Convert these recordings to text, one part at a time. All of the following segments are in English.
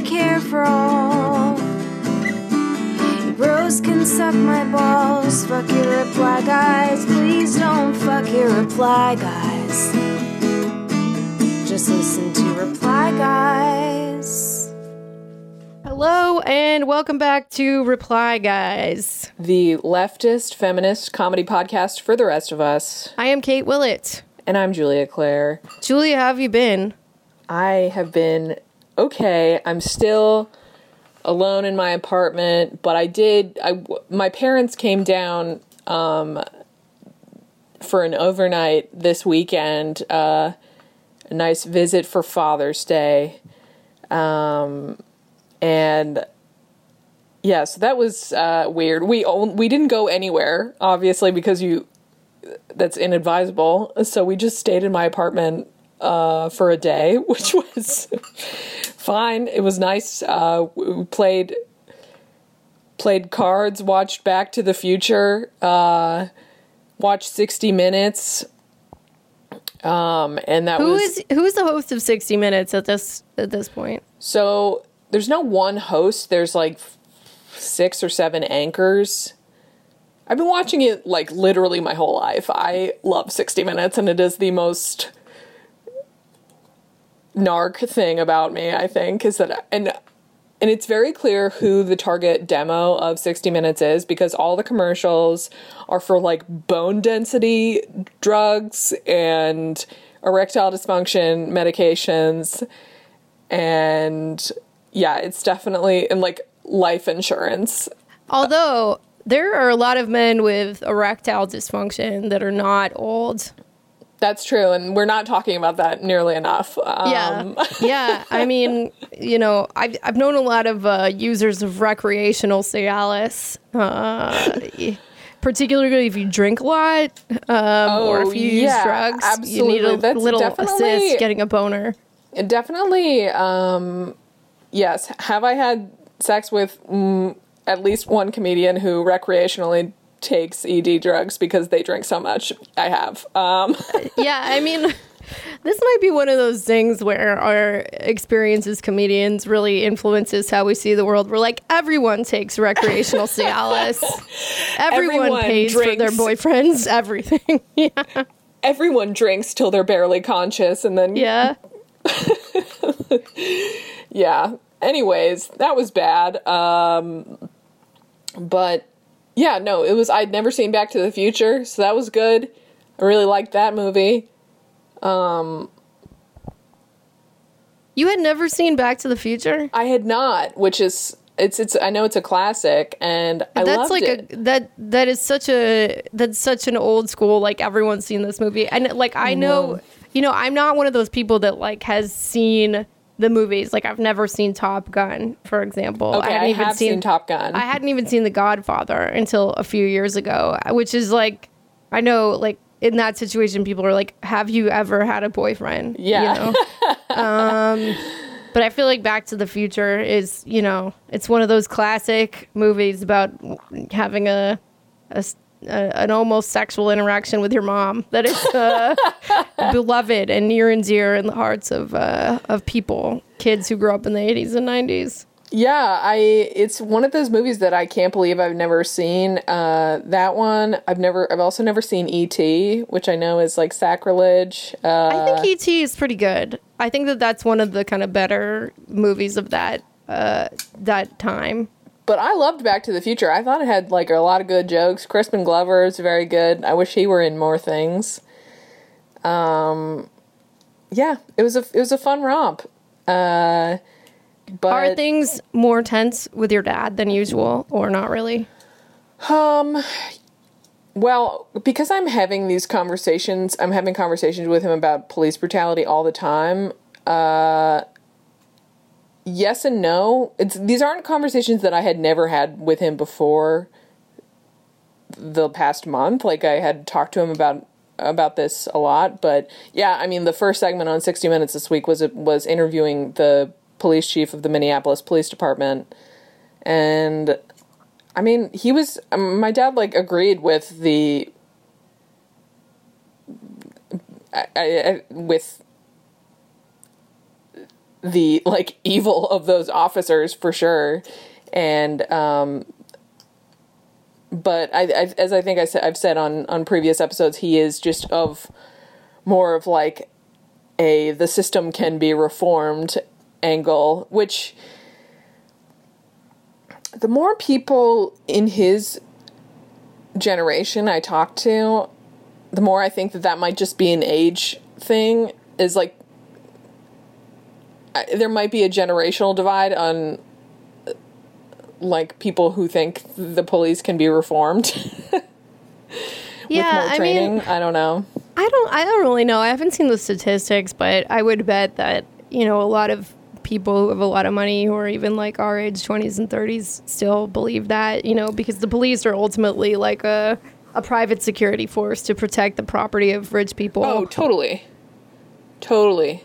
I care for all. You bros can suck my balls. Fuck your reply guys. Please don't fuck your reply guys. Just listen to reply guys. Hello and welcome back to Reply Guys. the leftist feminist comedy podcast for the rest of us. I am Kate Willett. And I'm Julia Claire. Julia, how have you been? I have been okay. I'm still alone in my apartment, but I did I my parents came down um for an overnight this weekend, uh a nice visit for Father's Day. Um and yeah, so that was uh, weird. We on- we didn't go anywhere, obviously, because you that's inadvisable. So we just stayed in my apartment uh, for a day, which was fine. It was nice. Uh, we played played cards, watched Back to the Future, uh, watched Sixty Minutes, um, and that Who was is who is the host of 60 Minutes at this at this point? so. There's no one host. There's like six or seven anchors. I've been watching it like literally my whole life. I love 60 Minutes, and it is the most narc thing about me, I think, is that and and it's very clear who the target demo of 60 Minutes is because all the commercials are for like bone density drugs and erectile dysfunction medications and yeah, it's definitely and like life insurance. Although there are a lot of men with erectile dysfunction that are not old. That's true, and we're not talking about that nearly enough. Um, Yeah, yeah. I mean, you know, I've I've known a lot of uh, users of recreational Cialis, uh, particularly if you drink a lot, um, or if you Oh, yeah, use drugs. You need a That's little assist getting a boner. Definitely, um, yes. Have I had sex with mm, at least one comedian who recreationally takes ED drugs because they drink so much? I have. Um, Yeah, I mean, this might be one of those things where our experience as comedians really influences how we see the world. We're like, everyone takes recreational Cialis. Everyone, Everyone pays for their boyfriends everything. yeah. everyone drinks till they're barely conscious, and then Yeah. yeah. Anyways, that was bad. Um, but yeah, no, it was. I'd never seen Back to the Future, so that was good. I really liked that movie. Um You had never seen Back to the Future? I had not, which is it's it's. I know it's a classic, and I that's like it. a that that is such a that's such an old school like everyone's seen this movie and like i know you know i'm not one of those people that like has seen the movies like i've never seen top gun for example okay, I, hadn't have seen, Top Gun. i hadn't even seen the godfather until a few years ago which is like i know like in that situation people are like have you ever had a boyfriend Yeah. you know? um but I feel like Back to the Future is, you know, it's one of those classic movies about having a, a a- an almost sexual interaction with your mom that is uh, beloved and near and dear in the hearts of uh, of people, kids who grew up in the 80s and 90s. Yeah, I it's one of those movies that I can't believe I've never seen. Uh, that one I've never. I've also never seen E.T., which I know is like sacrilege. Uh, I think E.T. is pretty good. I think that that's one of the kind of better movies of that uh, that time. But I loved Back to the Future. I thought it had like a lot of good jokes. Crispin Glover is very good. I wish he were in more things. Um, yeah, it was a it was a fun romp. Uh, but Are things more tense with your dad than usual, or not really? Um, well, because I'm having these conversations, I'm having conversations with him about police brutality all the time. Uh, yes and no. It's these aren't conversations that I had never had with him before the past month. Like I had talked to him about about this a lot, but yeah, I mean, the first segment on 60 Minutes this week was was interviewing the police chief of the Minneapolis Police Department, and I mean, he was um, my dad like agreed with the I, I, I- with the like evil of those officers for sure. And um but I, I as I think I said I've said on on previous episodes he is just of more of like a the system can be reformed angle which the more people in his generation I talk to the more I think that that might just be an age thing is like there might be a generational divide on like people who think the police can be reformed with yeah, more I mean, I don't know. I don't I don't really know. I haven't seen the statistics, but I would bet that, you know, a lot of people who have a lot of money who are even like our age, 20s and 30s still believe that, you know, because the police are ultimately like a a private security force to protect the property of rich people. Oh, totally. Totally.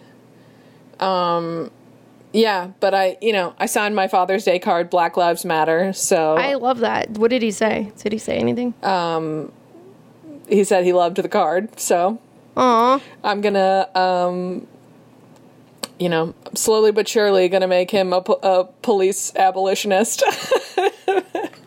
Um yeah, but I, you know, I signed my Father's Day card Black Lives Matter, so I love that. What did he say? Did he say anything? Um, he said he loved the card, so Aw. I'm gonna, um, you know, slowly but surely gonna make him a, po- a police abolitionist.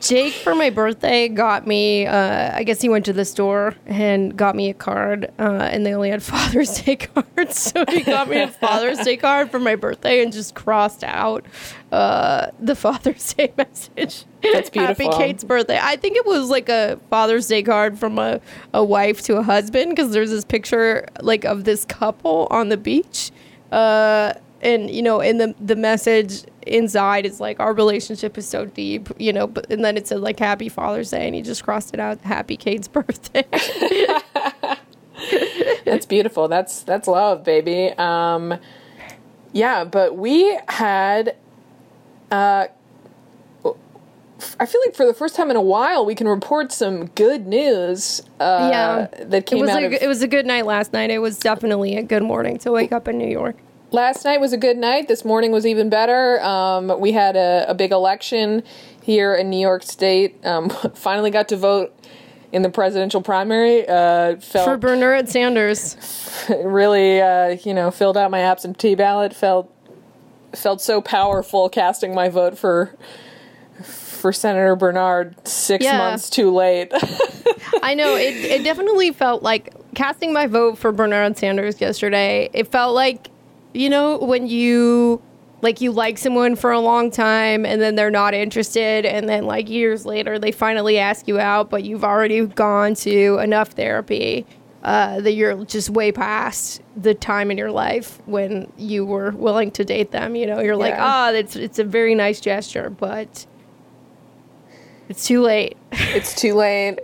Jake for my birthday got me. Uh, I guess he went to the store and got me a card, uh, and they only had Father's Day cards, so he got me a Father's Day card for my birthday and just crossed out uh, the Father's Day message. That's beautiful. Happy Kate's birthday. I think it was like a Father's Day card from a, a wife to a husband because there's this picture like of this couple on the beach. Uh, and you know, and the the message inside is like our relationship is so deep, you know, but and then it said like Happy Father's Day, and he just crossed it out Happy Kate's birthday. that's beautiful. That's that's love, baby. Um, yeah, but we had. Uh, I feel like for the first time in a while, we can report some good news. Uh, yeah, that it came was out a, of it was a good night last night. It was definitely a good morning to wake up in New York. last night was a good night. This morning was even better. Um, we had a, a big election here in New York State. Um, finally got to vote in the presidential primary. Uh, felt For Bernard Sanders, really, uh, you know, filled out my absentee ballot. Felt felt so powerful casting my vote for for Senator Bernard six Yeah. months too late. I know it. It definitely felt like casting my vote for Bernard Sanders yesterday. It felt like, you know, when you like you like someone for a long time and then they're not interested, and then like years later they finally ask you out, but you've already gone to enough therapy. Uh, that you're just way past the time in your life when you were willing to date them. You know, you're like, Yeah. ah, it's it's a very nice gesture, but it's too late. it's too late.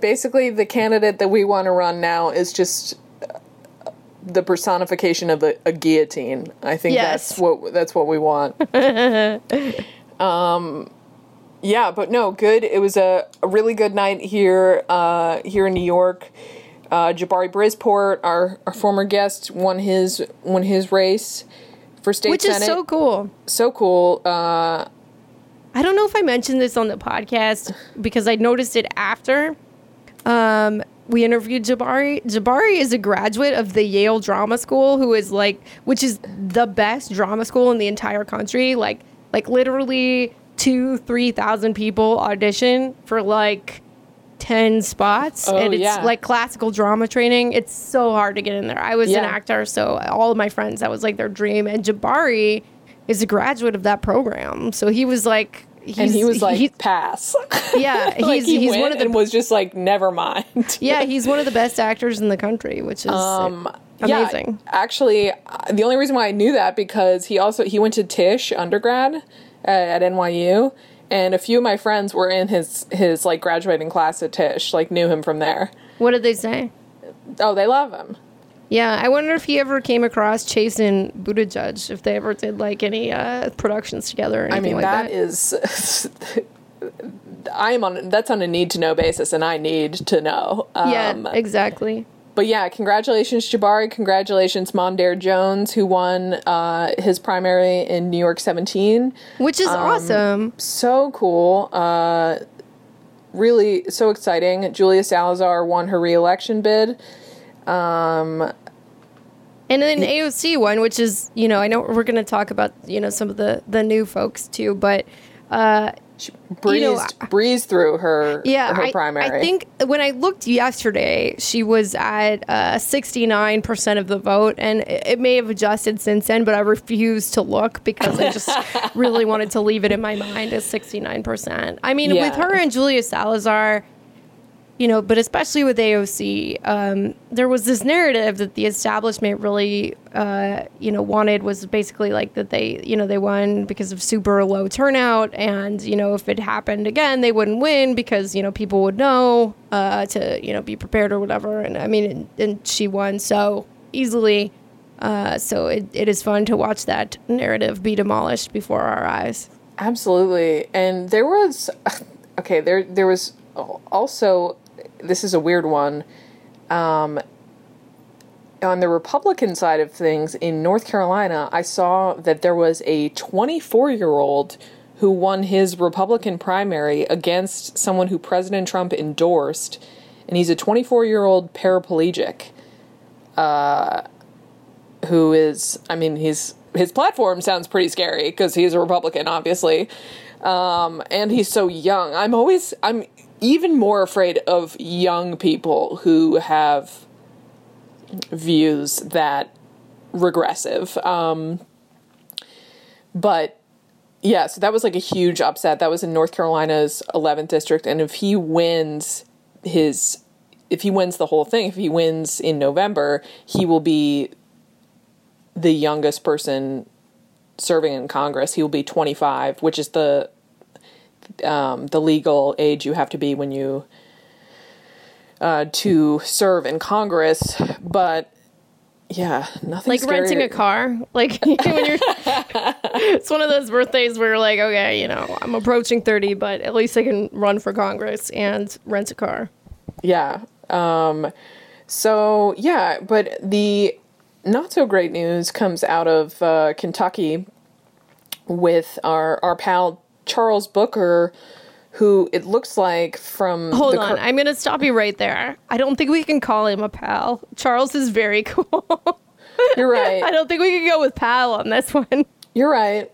Basically, the candidate that we want to run now is just uh, the personification of a, a guillotine. I think Yes. that's what that's what we want. um, yeah, but no, good. It was a, a really good night here uh, here in New York. Uh, Jabari Brisport, our, our former guest, won his won his race for state Which senate. is so cool. so cool. Uh, I don't know if I mentioned this on the podcast because I noticed it after. Um, we interviewed Jabari. Jabari is a graduate of the Yale Drama School, who is like, which is the best drama school in the entire country. Like, like literally two, three thousand people audition for like ten spots, Oh, and it's yeah. like classical drama training. It's so hard to get in there. I was an actor, so all of my friends that was like their dream. And Jabari is a graduate of that program, so he was like, he's, and he was like, he- pass. yeah, he's like he he's went one of the and was just like, never mind. yeah, he's one of the best actors in the country, which is Um, amazing. Yeah, actually, uh, the only reason why I knew that because he also he went to Tisch undergrad uh, at NYU, and a few of my friends were in his his like graduating class at Tisch, like knew him from there. What did they say? Oh, they love him. Yeah, I wonder if he ever came across Chasten Buttigieg, if they ever did like any uh, productions together. Or I anything mean, like that is. I am on that's on a need to know basis, and I need to know. Um, yeah, exactly. But yeah, congratulations, Jabari. Congratulations, Mondaire Jones, who won uh, his primary in New York 17. Which is awesome. so cool. Uh, really so exciting. Julia Salazar won her reelection bid. Um, And then AOC won, which is you know I know we're going to talk about you know some of the the new folks too, but uh, She breezed, know, breezed through her, yeah, her I, primary. I think when I looked yesterday, she was at sixty nine percent of the vote, and it it may have adjusted since then, but I refused to look because I just really wanted to leave it in my mind as sixty nine percent. I mean, with her and Julia Salazar. You know, but especially with AOC, um, there was this narrative that the establishment really, uh, you know, wanted was basically like that they, you know, they won because of super low turnout, and you know, if it happened again, they wouldn't win because you know people would know uh, to you know be prepared or whatever. And I mean, and, and she won so easily, uh, so it, it is fun to watch that narrative be demolished before our eyes. Absolutely. And there was okay, there there was also this is a weird one. Um on the Republican side of things in North Carolina, I saw that there was a 24-year-old who won his Republican primary against someone who President Trump endorsed, and he's a 24-year-old paraplegic who is I mean he's his platform sounds pretty scary because he's a Republican obviously um, and he's so young I'm always I'm even more afraid of young people who have views that regressive um, but yeah so that was like a huge upset that was in North Carolina's 11th district and if he wins his if he wins the whole thing if he wins in November he will be the youngest person serving in Congress. He will be 25, which is the um, the legal age you have to be when you uh, to serve in Congress. But yeah, nothing like renting a car like when you're it's one of those birthdays where you're like okay you know i'm approaching 30 but at least i can run for congress and rent a car Yeah. Um, so yeah, but the not so great news comes out of uh, Kentucky with our our pal Charles Booker, who it looks like from hold on cur- i'm gonna stop you right there i don't think we can call him a pal charles is very cool You're right. i don't think we can go with pal on this one You're right.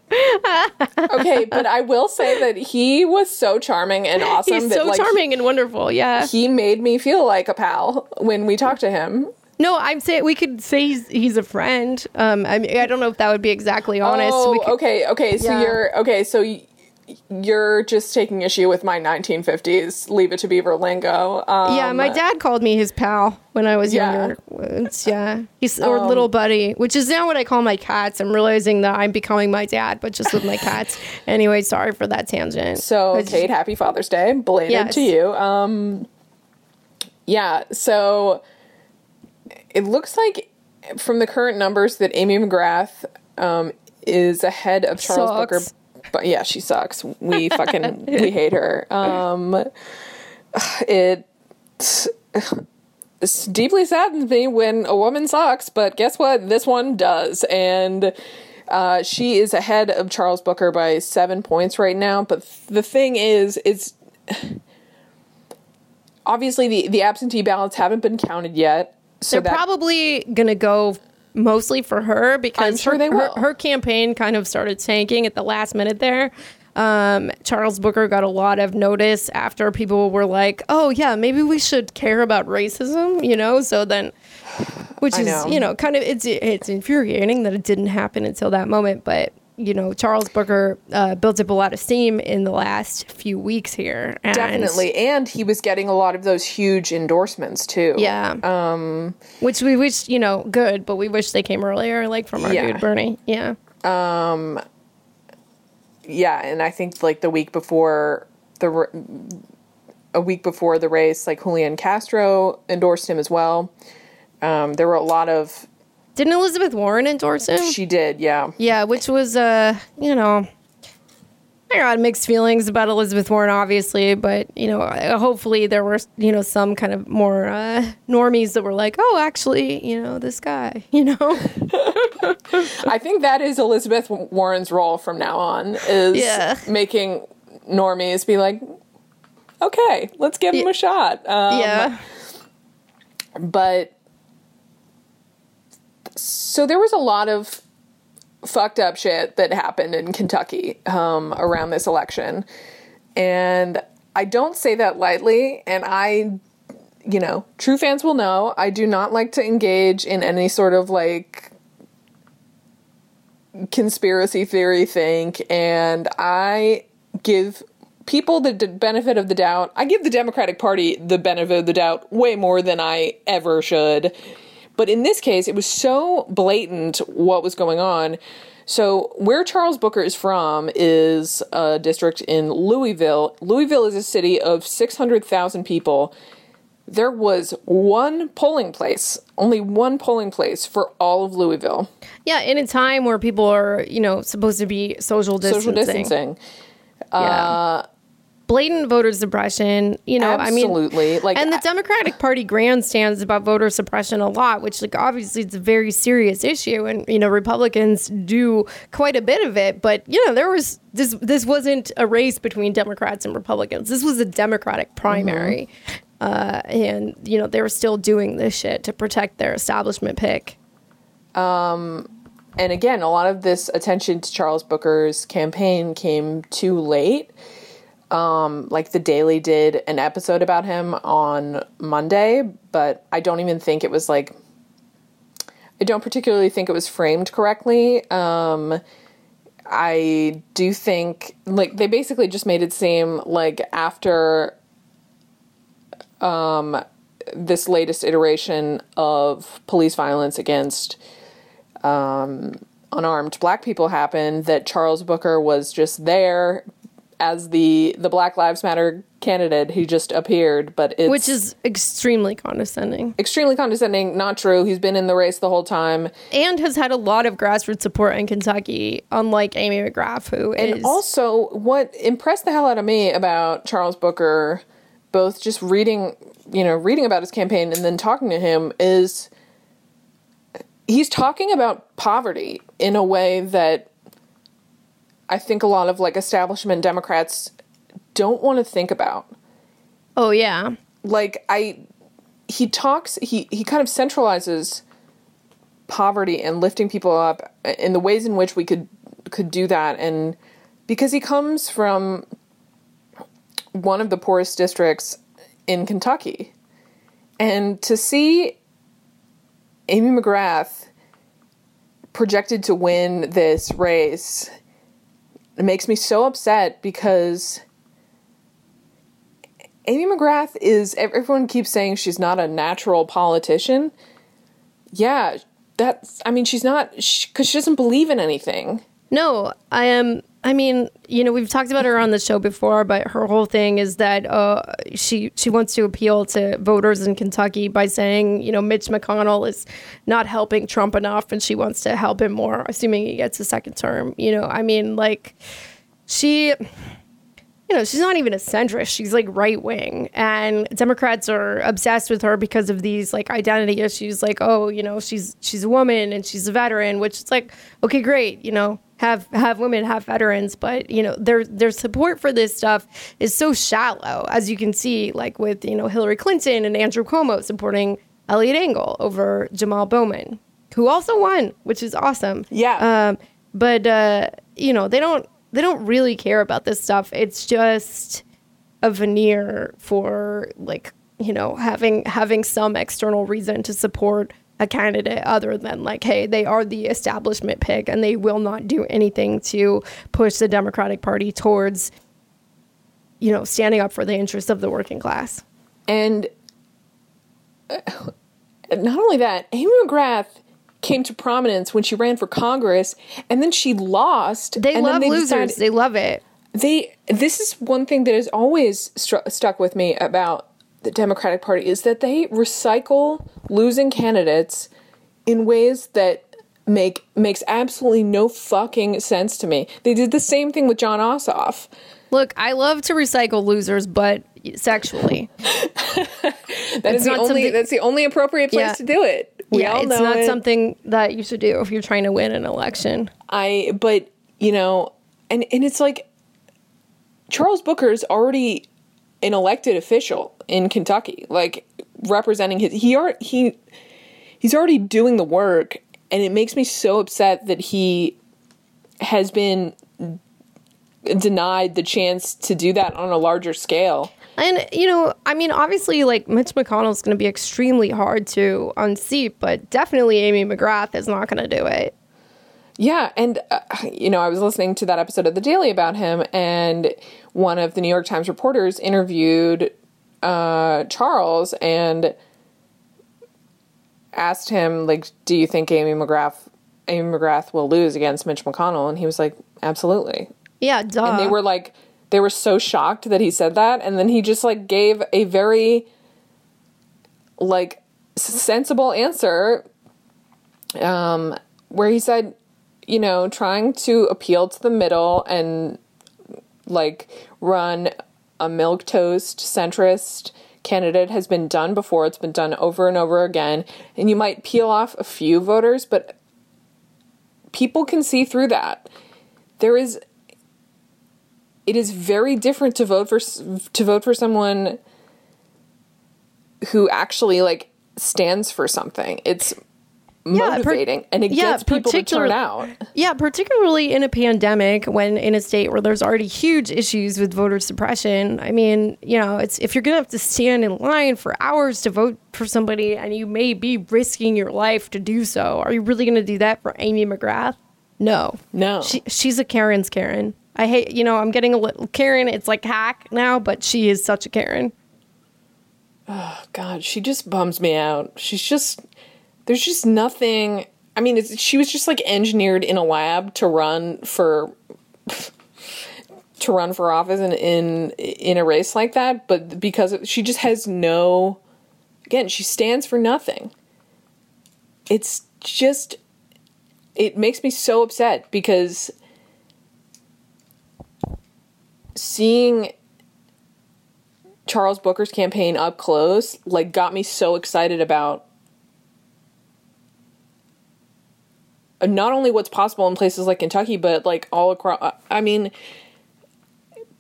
okay, but I will say that he was so charming and awesome. he's that, so like, charming and wonderful yeah He made me feel like a pal when we talked to him. no i'm saying we could say he's, he's a friend um i mean i don't know if that would be exactly honest Oh, we could, okay, okay. So Yeah. you're okay. So you're just taking issue with my 1950s Leave It to Beaver lingo. Um, Yeah, my dad called me his pal when I was Yeah. younger. It's, yeah, he's or little buddy, which is now what I call my cats. I'm realizing that I'm becoming my dad, but just with my cats. Anyway, sorry for that tangent. So, It's- Kate, happy Father's Day, belated Yes. to you. Um, yeah, so it looks like from the current numbers that Amy McGrath um, is ahead of Charles Booker. But yeah, she sucks. We fucking we hate her. Um, it it's deeply saddens me when a woman sucks, but guess what? This one does, and. Uh, she is ahead of Charles Booker by seven points right now. But the thing is, it's obviously the, the absentee ballots haven't been counted yet. So They're that probably gonna go mostly for her because sure her, her- Her, campaign kind of started tanking at the last minute there. Um, Charles Booker got a lot of notice after people were like, "Oh yeah, maybe we should care about racism," you know. So then, which I is know. you know kind of it's it's infuriating that it didn't happen until that moment, but. You know, Charles Booker uh, built up a lot of steam in the last few weeks here. And definitely, and he was getting a lot of those huge endorsements too. Yeah. Um, which we wish, you know, good, but we wish they came earlier, like from our Yeah. dude Bernie. Yeah. yeah, and I think like the week before the a week before the race, like Julian Castro endorsed him as well. Um, there were a lot of Didn't Elizabeth Warren endorse him? she did, yeah. yeah, which was, uh, you know, I got mixed feelings about Elizabeth Warren, obviously, but you know, hopefully there were, you know, some kind of more uh, normies that were like, oh, actually, you know, this guy, you know, I think that is Elizabeth Warren's role from now on is Yeah. making normies be like, okay, let's give him a shot. Um, yeah, but so there was a lot of fucked up shit that happened in Kentucky um, around this election. And I don't say that lightly. And I, you know, true fans will know I do not like to engage in any sort of like conspiracy theory think. And I give people the d- benefit of the doubt. I give the Democratic Party the benefit of the doubt way more than I ever should. But in this case, it was so blatant what was going on. So, where Charles Booker is from is a district in Louisville. Louisville is a city of 600,000 people. There was one polling place, only one polling place for all of Louisville. Yeah, in a time where people are, you know, supposed to be social distancing. Social distancing. Yeah. Uh, Blatant voter suppression, you know, I mean, Absolutely. Like, and the Democratic Party grandstands about voter suppression a lot, which, like, obviously it's a very serious issue, and you know, Republicans do quite a bit of it. But you know, there was this. This wasn't a race between Democrats and Republicans. This was a Democratic primary, uh, and you know, they were still doing this shit to protect their establishment pick. Um, and again, a lot of this attention to Charles Booker's campaign came too late. Um, like the Daily did an episode about him on Monday, but I don't even think it was like. I don't particularly think it was framed correctly. Um, I do think like they basically just made it seem like after um, this latest iteration of police violence against um, unarmed black people happened that Charles Booker was just there as the the Black Lives Matter candidate. He just appeared, but it's Which is extremely condescending. extremely condescending. Not true. He's been in the race the whole time, and has had a lot of grassroots support in Kentucky, unlike Amy McGrath, who is and also what impressed the hell out of me about Charles Booker, both just reading, you know, reading about his campaign and then talking to him is. He's talking about poverty in a way that I think a lot of like establishment Democrats don't want to think about. oh yeah, Like I he talks he he kind of centralizes poverty and lifting people up in the ways in which we could could do that and because he comes from one of the poorest districts in Kentucky. And to see Amy McGrath projected to win this race it makes me so upset because Amy McGrath is everyone keeps saying she's not a natural politician. Yeah, that's I mean she's not cuz she, she doesn't believe in anything. No, I am. I mean, you know, we've talked about her on the show before, but her whole thing is that uh, she she wants to appeal to voters in Kentucky by saying, you know, Mitch McConnell is not helping Trump enough, and she wants to help him more, assuming he gets a second term. You know, I mean, like she you know, she's not even a centrist. She's like right wing. And Democrats are obsessed with her because of these like identity issues, like, oh, you know, she's she's a woman and she's a veteran, which is like, okay, great, you know, have have women, have veterans, but you know, their their support for this stuff is so shallow, as you can see, like with, you know, Hillary Clinton and Andrew Cuomo supporting Eliot Engel over Jamal Bowman, who also won, which is awesome. Yeah. Um, but uh, you know, they don't they don't really care about this stuff. It's just a veneer for like, you know, having having some external reason to support a candidate other than like, hey, they are the establishment pick and they will not do anything to push the Democratic Party towards you know, standing up for the interests of the working class. And uh, not only that, Amy McGrath came to prominence when she ran for Congress, and then she lost. They and love they losers. decided- they love it. they this is one thing that has always stru- stuck with me about the Democratic Party is that they recycle losing candidates in ways that make makes absolutely no fucking sense to me. They did the same thing with Jon Ossoff. Look, I love to recycle losers, but sexually. That is the only that's the only appropriate place Yeah. to do it. We yeah, all it's not it. something that you should do if you're trying to win an election. I but you know, and and it's like Charles Booker is already an elected official in Kentucky, like representing his he are he he's already doing the work and it makes me so upset that he has been denied the chance to do that on a larger scale. And you know, I mean, obviously, like Mitch McConnell is going to be extremely hard to unseat, but definitely Amy McGrath is not going to do it. Yeah, and uh, you know, I was listening to that episode of The Daily about him, and one of the New York Times reporters interviewed uh, Charles and asked him, like, "Do you think Amy McGrath, Amy McGrath will lose against Mitch McConnell?" And he was like, "Absolutely." Yeah, duh. And they were like, they were so shocked that he said that, and then he just like gave a very like sensible answer, um, where he said, you know, trying to appeal to the middle and like run a milk toast centrist candidate has been done before. It's been done over and over again. And you might peel off a few voters, but people can see through that. There is it is very different to vote for to vote for someone who actually like stands for something. It's motivating yeah, per- and it yeah, gets people to turn out. Yeah, particularly in a pandemic when in a state where there's already huge issues with voter suppression. I mean, you know, it's if you're going to have to stand in line for hours to vote for somebody and you may be risking your life to do so, are you really going to do that for Amy McGrath? No. No. She, she's a Karen's Karen. I hate, you know, I'm getting a little Karen. It's like hack now, but she is such a Karen. Oh God, she just bums me out. She's just there's just nothing. I mean, she was just like engineered in a lab to run for to run for office in in in a race like that. But because she just has no, again, she stands for nothing. It's just it makes me so upset because seeing Charles Booker's campaign up close like got me so excited about not only what's possible in places like Kentucky but like all across I mean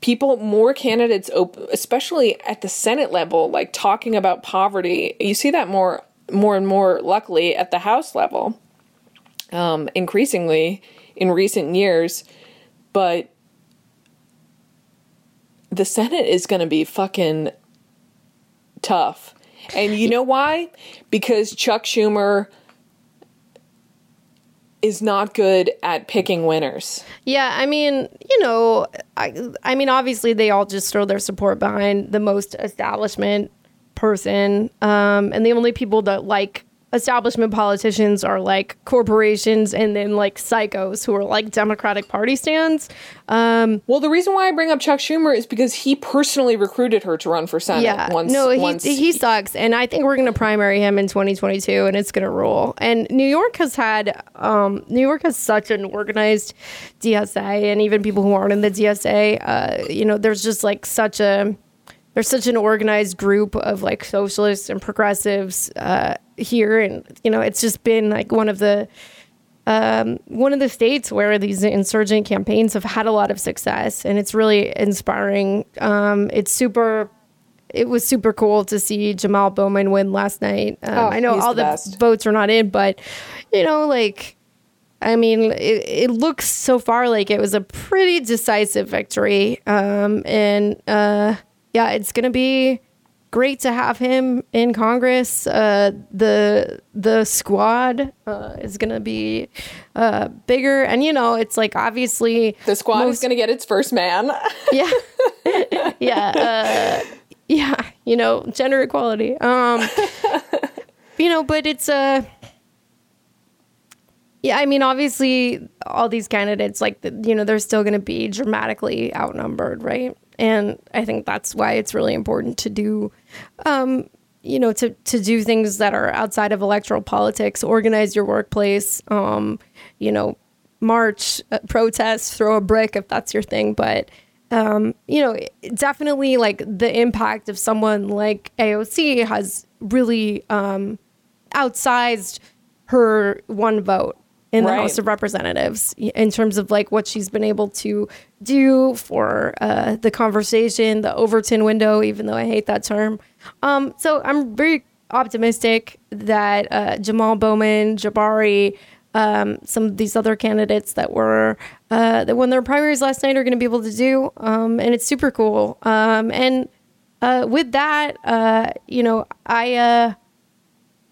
people more candidates especially at the senate level like talking about poverty you see that more more and more luckily at the house level um, increasingly in recent years but the Senate is going to be fucking tough. And you know why? Because Chuck Schumer is not good at picking winners. Yeah, I mean, you know, I, I mean, obviously they all just throw their support behind the most establishment person, um, and the only people that like establishment politicians are like corporations and then like psychos who are like Democratic Party stands. Um, well, the reason why I bring up Chuck Schumer is because he personally recruited her to run for Senate. Yeah, once, no, he, once he sucks, and I think we're going to primary him in 2022, and it's going to rule. And New York has had, um, New York has such an organized DSA, and even people who aren't in the DSA, uh, you know, there's just like such a there's such an organized group of like socialists and progressives uh, here, and you know, it's just been like one of the um, one of the states where these insurgent campaigns have had a lot of success, and it's really inspiring. Um, it's super. It was super cool to see Jamal Bowman win last night. Um, oh, I know all the, the votes are not in, but you know, like I mean, it, it, looks so far like it was a pretty decisive victory. Um, and uh, yeah, it's going to be great to have him in Congress. Uh, the the squad uh, is going to be uh, bigger, and you know, it's like obviously the squad most, is going to get its first man. yeah, yeah, uh, yeah. You know, gender equality. Um, you know, but it's a. Uh, yeah, I mean, obviously, all these candidates, like, you know, they're still going to be dramatically outnumbered, right? And I think that's why it's really important to do, um, you know, to to do things that are outside of electoral politics. Organize your workplace. Um, you know, march, uh, protest, throw a brick if that's your thing. But um, you know, definitely like the impact of someone like AOC has really um, outsized her one vote in the right. House of Representatives in terms of like what she's been able to do for uh, the conversation, the Overton window, even though I hate that term. Um, so I'm very optimistic that uh, Jamal Bowman, Jabari, um, some of these other candidates that were uh, that won their primaries last night are going to be able to do, um, and it's super cool. Um, and uh, with that, uh, you know, I uh,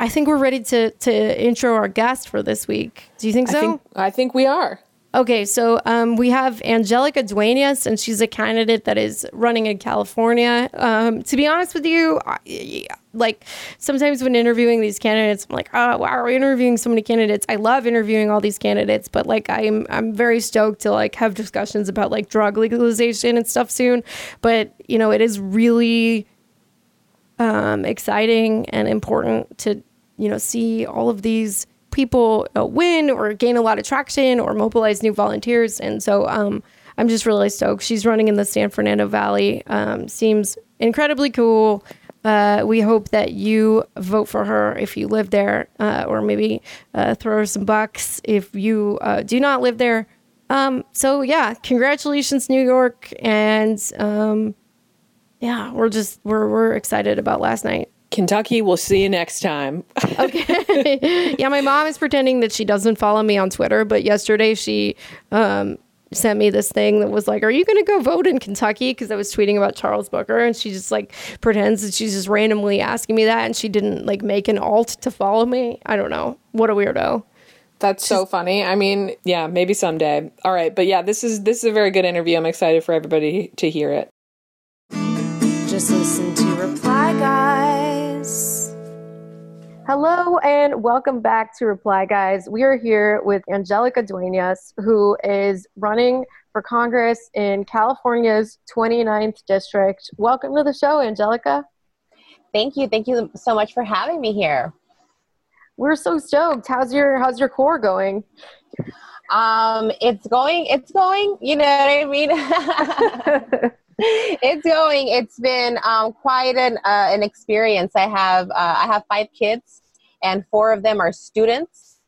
I think we're ready to to intro our guest for this week. Do you think so? I think, I think we are. Okay, so um, we have Angelica Duenas, and she's a candidate that is running in California. Um, to be honest with you, I, like sometimes when interviewing these candidates, I'm like, oh wow, we're interviewing so many candidates. I love interviewing all these candidates, but like I'm I'm very stoked to like have discussions about like drug legalization and stuff soon. But you know, it is really um, exciting and important to you know see all of these people uh, win or gain a lot of traction or mobilize new volunteers. And so um, I'm just really stoked. She's running in the San Fernando Valley. Um, seems incredibly cool. Uh, we hope that you vote for her if you live there, uh, or maybe uh, throw her some bucks if you uh, do not live there. Um, so yeah, congratulations, New York, and um, yeah, we're just we're we're excited about last night. Kentucky, we'll see you next time. okay. yeah, my mom is pretending that she doesn't follow me on Twitter, but yesterday she um, sent me this thing that was like, Are you going to go vote in Kentucky? Because I was tweeting about Charles Booker, and she just like pretends that she's just randomly asking me that, and she didn't like make an alt to follow me. I don't know. What a weirdo. That's so funny. I mean, yeah, maybe someday. All right, but yeah, this is this is a very good interview. I'm excited for everybody to hear it. Hello and welcome back to Reply Guys. We are here with Angelica Duenas, who is running for Congress in California's 29th district. Welcome to the show, Angelica. Thank you. Thank you so much for having me here. We're so stoked. How's your how's your core going? Um, it's going, it's going, you know what I mean? it's going. It's been um, quite an uh, an experience. I have uh, I have five kids, and four of them are students,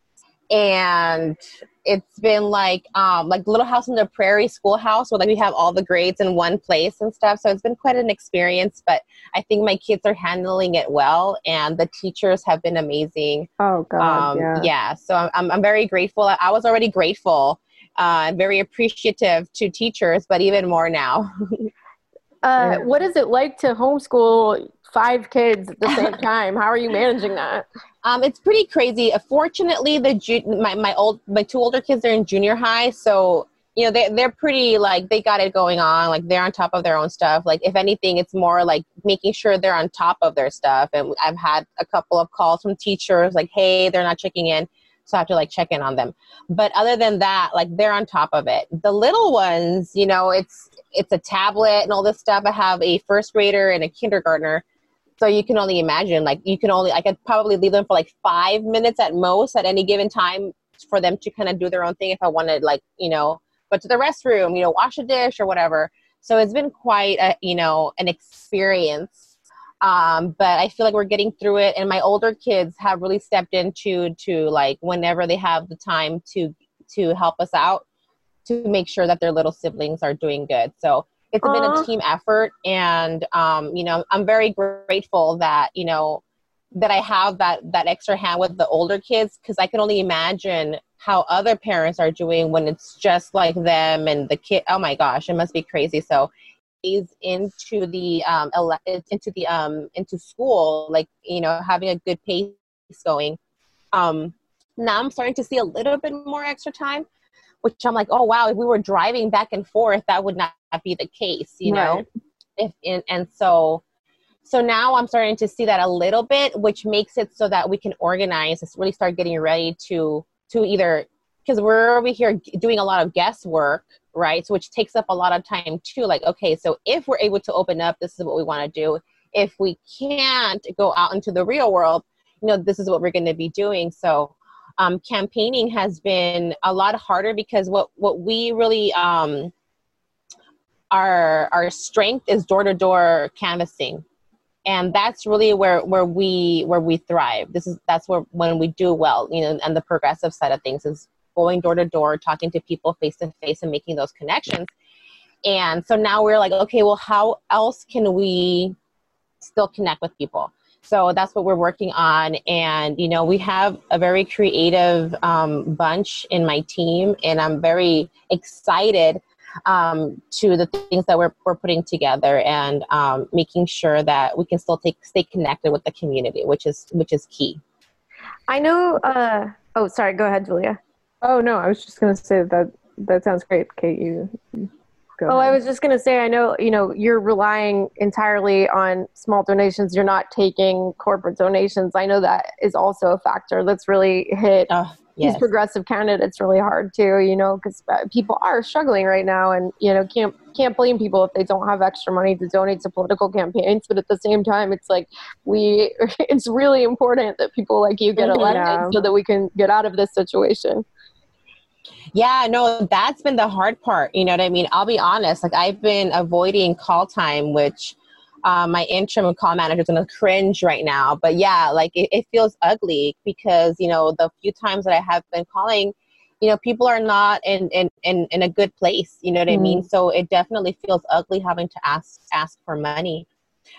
and it's been like um, like Little House on the Prairie schoolhouse, where like we have all the grades in one place and stuff. So it's been quite an experience. But I think my kids are handling it well, and the teachers have been amazing. Oh God, um, yeah. yeah. So I'm I'm very grateful. I was already grateful. Uh, very appreciative to teachers, but even more now. Uh, what is it like to homeschool five kids at the same time? How are you managing that? Um, it's pretty crazy. Uh, fortunately, the ju- my my old my two older kids are in junior high, so you know they they're pretty like they got it going on. Like they're on top of their own stuff. Like if anything, it's more like making sure they're on top of their stuff. And I've had a couple of calls from teachers like, "Hey, they're not checking in." so I have to like check in on them. But other than that, like they're on top of it. The little ones, you know, it's it's a tablet and all this stuff. I have a first grader and a kindergartner. So you can only imagine, like you can only I could probably leave them for like five minutes at most at any given time for them to kind of do their own thing if I wanted like, you know, go to the restroom, you know, wash a dish or whatever. So it's been quite a, you know, an experience um, but I feel like we're getting through it, and my older kids have really stepped into to like whenever they have the time to to help us out to make sure that their little siblings are doing good. So it's Aww. been a team effort, and um, you know I'm very grateful that you know that I have that that extra hand with the older kids because I can only imagine how other parents are doing when it's just like them and the kid. Oh my gosh, it must be crazy. So into the um ele- into the um into school like you know having a good pace going um now i'm starting to see a little bit more extra time which i'm like oh wow if we were driving back and forth that would not be the case you right. know if and, and so so now i'm starting to see that a little bit which makes it so that we can organize and really start getting ready to to either because we're over here doing a lot of guesswork right? So which takes up a lot of time too. Like, okay, so if we're able to open up, this is what we want to do. If we can't go out into the real world, you know, this is what we're going to be doing. So um, campaigning has been a lot harder because what what we really um, our our strength is door to door canvassing and that's really where where we where we thrive this is that's where when we do well you know and the progressive side of things is going door to door, talking to people face to face, and making those connections. And so now we're like, okay, well, how else can we still connect with people? So that's what we're working on. And, you know, we have a very creative um, bunch in my team, and I'm very excited um, to the things that we're, we're putting together and um, making sure that we can still take, stay connected with the community, which is, which is key. I know. Uh, oh, sorry. Go ahead, Julia. Oh no, I was just gonna say that that sounds great, Kate. You go. Oh, ahead. I was just gonna say. I know you know you're relying entirely on small donations. You're not taking corporate donations. I know that is also a factor that's really hit. Uh, yes. These progressive candidates really hard too, you know, because uh, people are struggling right now, and you know can't can't blame people if they don't have extra money to donate to political campaigns. But at the same time, it's like we, it's really important that people like you get elected yeah. so that we can get out of this situation. Yeah, no, that's been the hard part. You know what I mean? I'll be honest. Like I've been avoiding call time, which uh, my interim call manager is gonna cringe right now. But yeah, like it, it, feels ugly because you know the few times that I have been calling, you know, people are not in in in, in a good place. You know what mm-hmm. I mean? Mm-hmm. So it definitely feels ugly having to ask ask for money.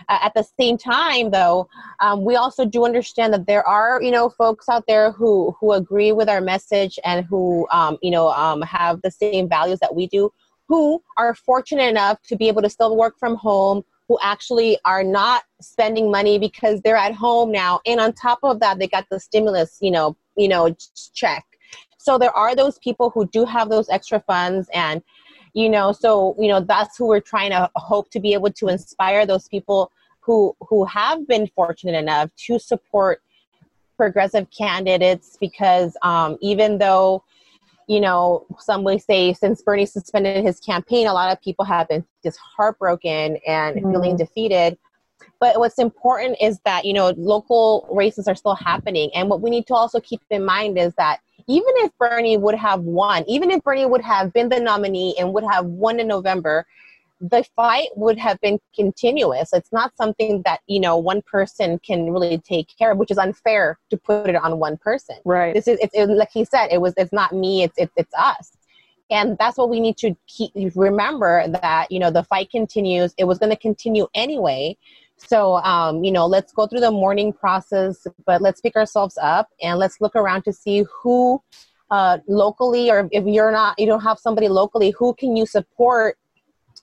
Uh, at the same time, though, um, we also do understand that there are, you know, folks out there who who agree with our message and who, um, you know, um, have the same values that we do, who are fortunate enough to be able to still work from home, who actually are not spending money because they're at home now, and on top of that, they got the stimulus, you know, you know, check. So there are those people who do have those extra funds and you know so you know that's who we're trying to hope to be able to inspire those people who who have been fortunate enough to support progressive candidates because um, even though you know some would say since bernie suspended his campaign a lot of people have been just heartbroken and mm. feeling defeated but what's important is that you know local races are still happening and what we need to also keep in mind is that even if Bernie would have won, even if Bernie would have been the nominee and would have won in November, the fight would have been continuous. It's not something that, you know, one person can really take care of, which is unfair to put it on one person. Right. This is, it's, it, like he said, it was, it's not me, it's, it's, it's us. And that's what we need to keep, remember that, you know, the fight continues. It was going to continue anyway. So, um, you know, let's go through the mourning process, but let's pick ourselves up and let's look around to see who uh, locally, or if you're not, you don't have somebody locally, who can you support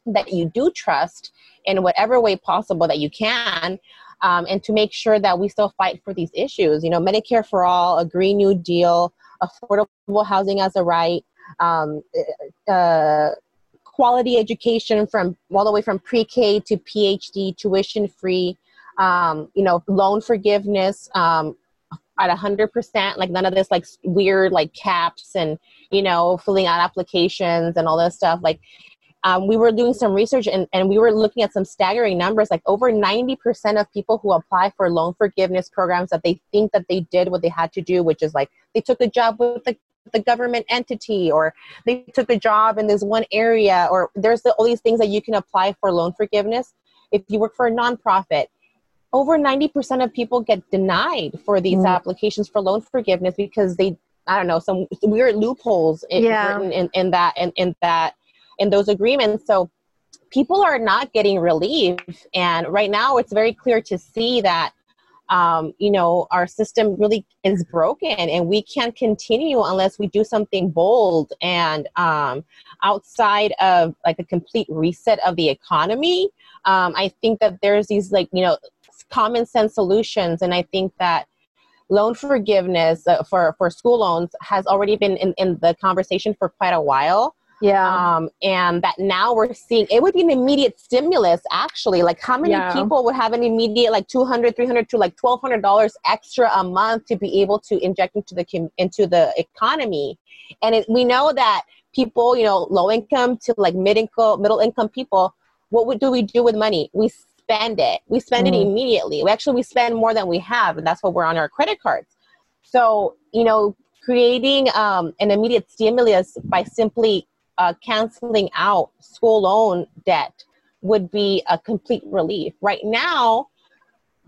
that you do trust in whatever way possible that you can. Um, and to make sure that we still fight for these issues. You know, Medicare for all, a Green New Deal, affordable housing as a right, um, uh, quality education from all the way from pre-K to PhD, tuition free, um, you know, loan forgiveness um, at hundred percent. Like none of this like weird like caps and you know filling out applications and all this stuff. Like um, we were doing some research and, and we were looking at some staggering numbers like over 90% of people who apply for loan forgiveness programs that they think that they did what they had to do which is like they took a job with the the government entity or they took a job in this one area or there's the, all these things that you can apply for loan forgiveness if you work for a nonprofit over 90% of people get denied for these mm. applications for loan forgiveness because they i don't know some weird loopholes in, yeah. in, in, that and in, in that in those agreements so people are not getting relief and right now it's very clear to see that um, you know, our system really is broken and we can't continue unless we do something bold and um, outside of like a complete reset of the economy. Um, I think that there's these like, you know, common sense solutions. And I think that loan forgiveness uh, for, for school loans has already been in, in the conversation for quite a while. Yeah. Um, and that now we're seeing it would be an immediate stimulus actually. Like how many yeah. people would have an immediate like 200, 300 to like $1200 extra a month to be able to inject into the into the economy. And it, we know that people, you know, low income to like mid income, middle income people, what would, do we do with money? We spend it. We spend mm. it immediately. We actually we spend more than we have, and that's what we're on our credit cards. So, you know, creating um, an immediate stimulus by simply uh, canceling out school loan debt would be a complete relief. Right now,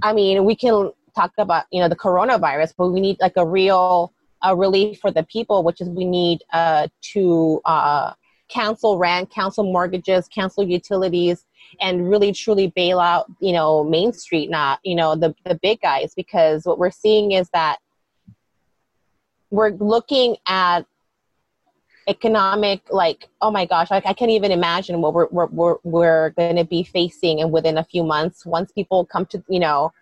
I mean, we can talk about you know the coronavirus, but we need like a real a relief for the people, which is we need uh, to uh, cancel rent, cancel mortgages, cancel utilities, and really truly bail out, you know, Main Street, not, you know, the, the big guys. Because what we're seeing is that we're looking at economic like oh my gosh like i can't even imagine what we're we're, we're, we're going to be facing and within a few months once people come to you know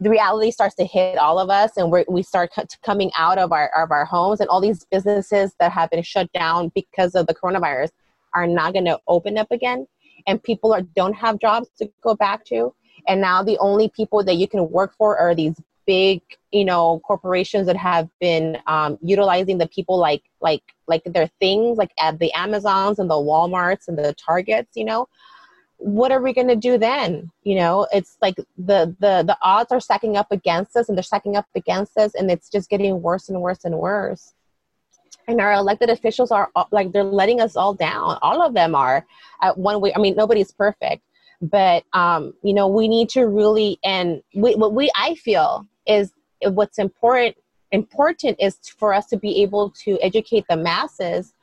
the reality starts to hit all of us and we we start coming out of our of our homes and all these businesses that have been shut down because of the coronavirus are not going to open up again and people are, don't have jobs to go back to. And now the only people that you can work for are these big you know corporations that have been um, utilizing the people like like like their things like at the amazons and the walmarts and the targets you know? What are we going to do then? You know it's like the the the odds are stacking up against us and they're stacking up against us and it's just getting worse and worse and worse. And our elected officials are like they're letting us all down. All of them are at one way i mean nobody's perfect but um you know we need to really and we, what we i feel is what's important important is for us to be able to educate the masses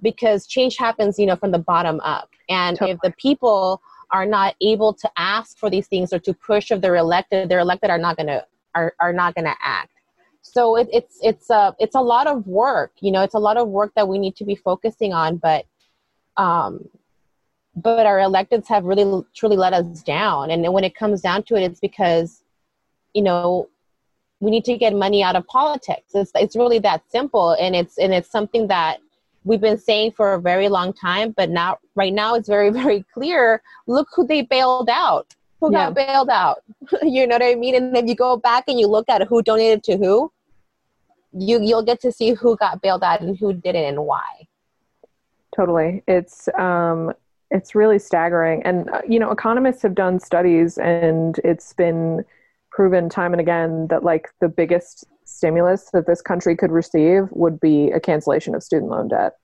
because change happens you know from the bottom up and totally. if the people are not able to ask for these things or to push if they're elected they're elected are not going to are, are not going to act so it, it's it's a it's a lot of work you know it's a lot of work that we need to be focusing on but um but our electeds have really truly let us down and when it comes down to it it's because you know we need to get money out of politics. It's it's really that simple, and it's and it's something that we've been saying for a very long time, but now right now it's very very clear. Look who they bailed out. Who yeah. got bailed out? you know what I mean? And if you go back and you look at who donated to who, you you'll get to see who got bailed out and who didn't and why. Totally, it's um, it's really staggering, and uh, you know, economists have done studies, and it's been proven time and again that like the biggest stimulus that this country could receive would be a cancellation of student loan debt.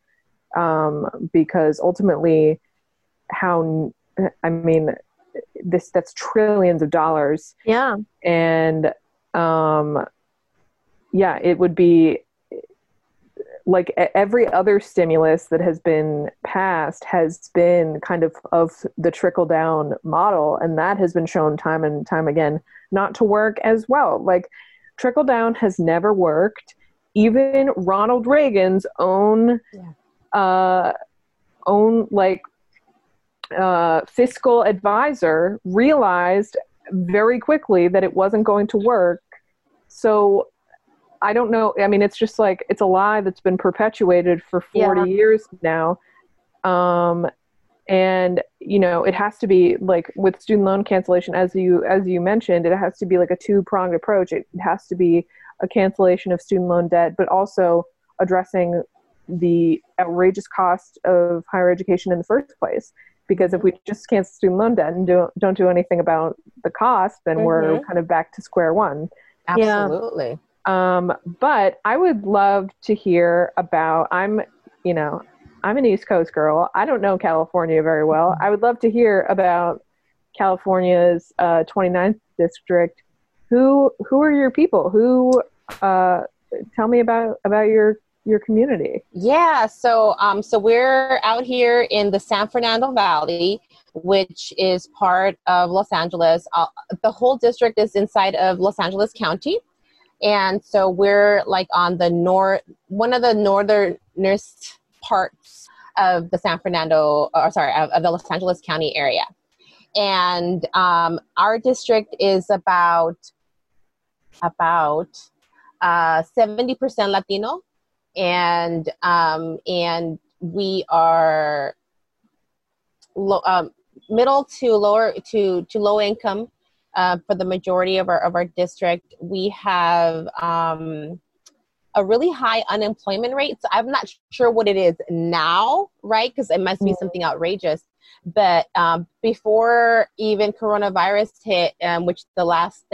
Um, because ultimately how i mean this that's trillions of dollars. Yeah. And um yeah it would be like every other stimulus that has been passed has been kind of of the trickle down model and that has been shown time and time again not to work as well. Like trickle down has never worked. Even ronald reagan's own yeah. uh own like uh fiscal advisor realized very quickly that it wasn't going to work. So I don't know. I mean, it's just like it's a lie that's been perpetuated for 40 yeah. years now. Um, and you know, it has to be like with student loan cancellation, as you as you mentioned, it has to be like a two pronged approach. It has to be a cancellation of student loan debt, but also addressing the outrageous cost of higher education in the first place. Because if we just cancel student loan debt and don't don't do anything about the cost, then mm-hmm. we're kind of back to square one. Absolutely. Yeah. Um, but I would love to hear about. I'm, you know, I'm an East Coast girl. I don't know California very well. I would love to hear about California's uh, 29th district. Who who are your people? Who uh, tell me about about your your community? Yeah, so um, so we're out here in the San Fernando Valley, which is part of Los Angeles. Uh, the whole district is inside of Los Angeles County and so we're like on the north one of the northernest parts of the san fernando or sorry of, of the los angeles county area. And um, our district is about about uh, 70% latino. And um, and we are low, um, middle to lower to to low income uh, for the majority of our of our district. We have um, a really high unemployment rate. So I'm not sure what it is now, right? Because it must be mm-hmm. something outrageous. But um, before even coronavirus hit, um, which the last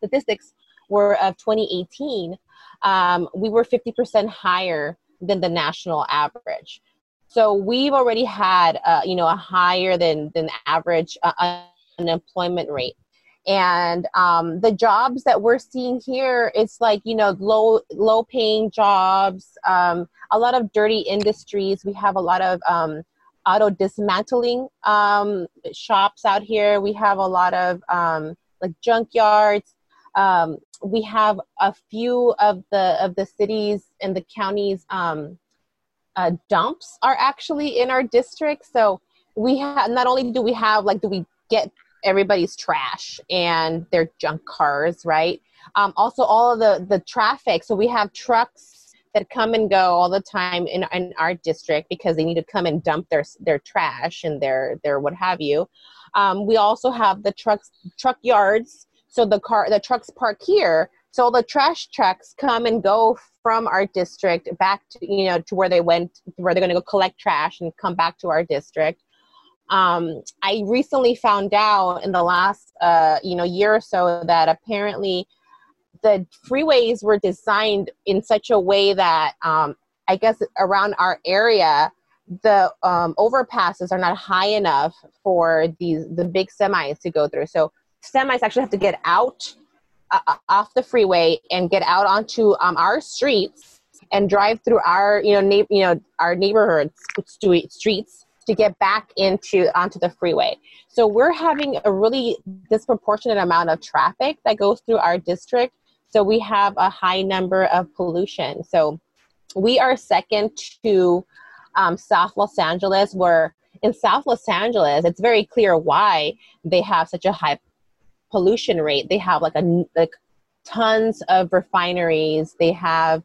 statistics were of 2018, um, we were 50% higher than the national average. So we've already had, uh, you know, a higher than than average uh, unemployment rate. and um, the jobs that we're seeing here it's like you know low low paying jobs um, a lot of dirty industries. We have a lot of um, auto dismantling um, shops out here. We have a lot of um, like junkyards. Um, we have a few of the of the cities and the counties uh, dumps are actually in our district. So we have not only do we have like do we get everybody's trash and their junk cars, right? Um, also, all of the the traffic. So we have trucks that come and go all the time in, in our district because they need to come and dump their their trash and their their what have you. Um, we also have the trucks truck yards. So the car the trucks park here. So the trash trucks come and go from our district back to you know to where they went where they're going to go collect trash and come back to our district um, I recently found out in the last uh, you know year or so that apparently the freeways were designed in such a way that um, I guess around our area the um, overpasses are not high enough for these the big semis to go through. So semis actually have to get out uh, uh off the freeway and get out onto um, our streets and drive through our you know na- you know our neighborhoods streets to get back into onto the freeway. So we're having a really disproportionate amount of traffic that goes through our district. So we have a high number of pollution. So we are second to um, South Los Angeles, where in South Los Angeles, it's very clear why they have such a high pollution rate. They have like a like tons of refineries. They have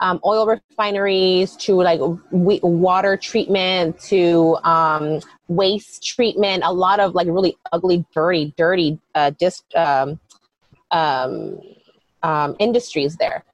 um, oil refineries to like water treatment to um, waste treatment a lot of like really ugly dirty dirty uh, dis- um, um, um industries there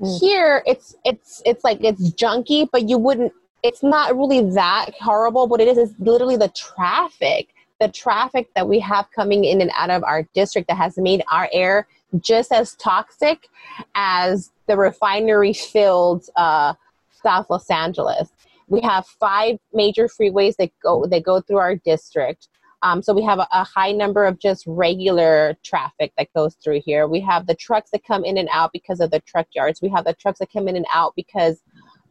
mm. here it's it's it's like it's junky but you wouldn't it's not really that horrible what it is is literally the traffic the traffic that we have coming in and out of our district that has made our air just as toxic as the refinery filled uh, South Los Angeles. We have five major freeways that go that go through our district. Um, so we have a, a, high number of just regular traffic that goes through here. We have the trucks that come in and out because of the truck yards. We have the trucks that come in and out because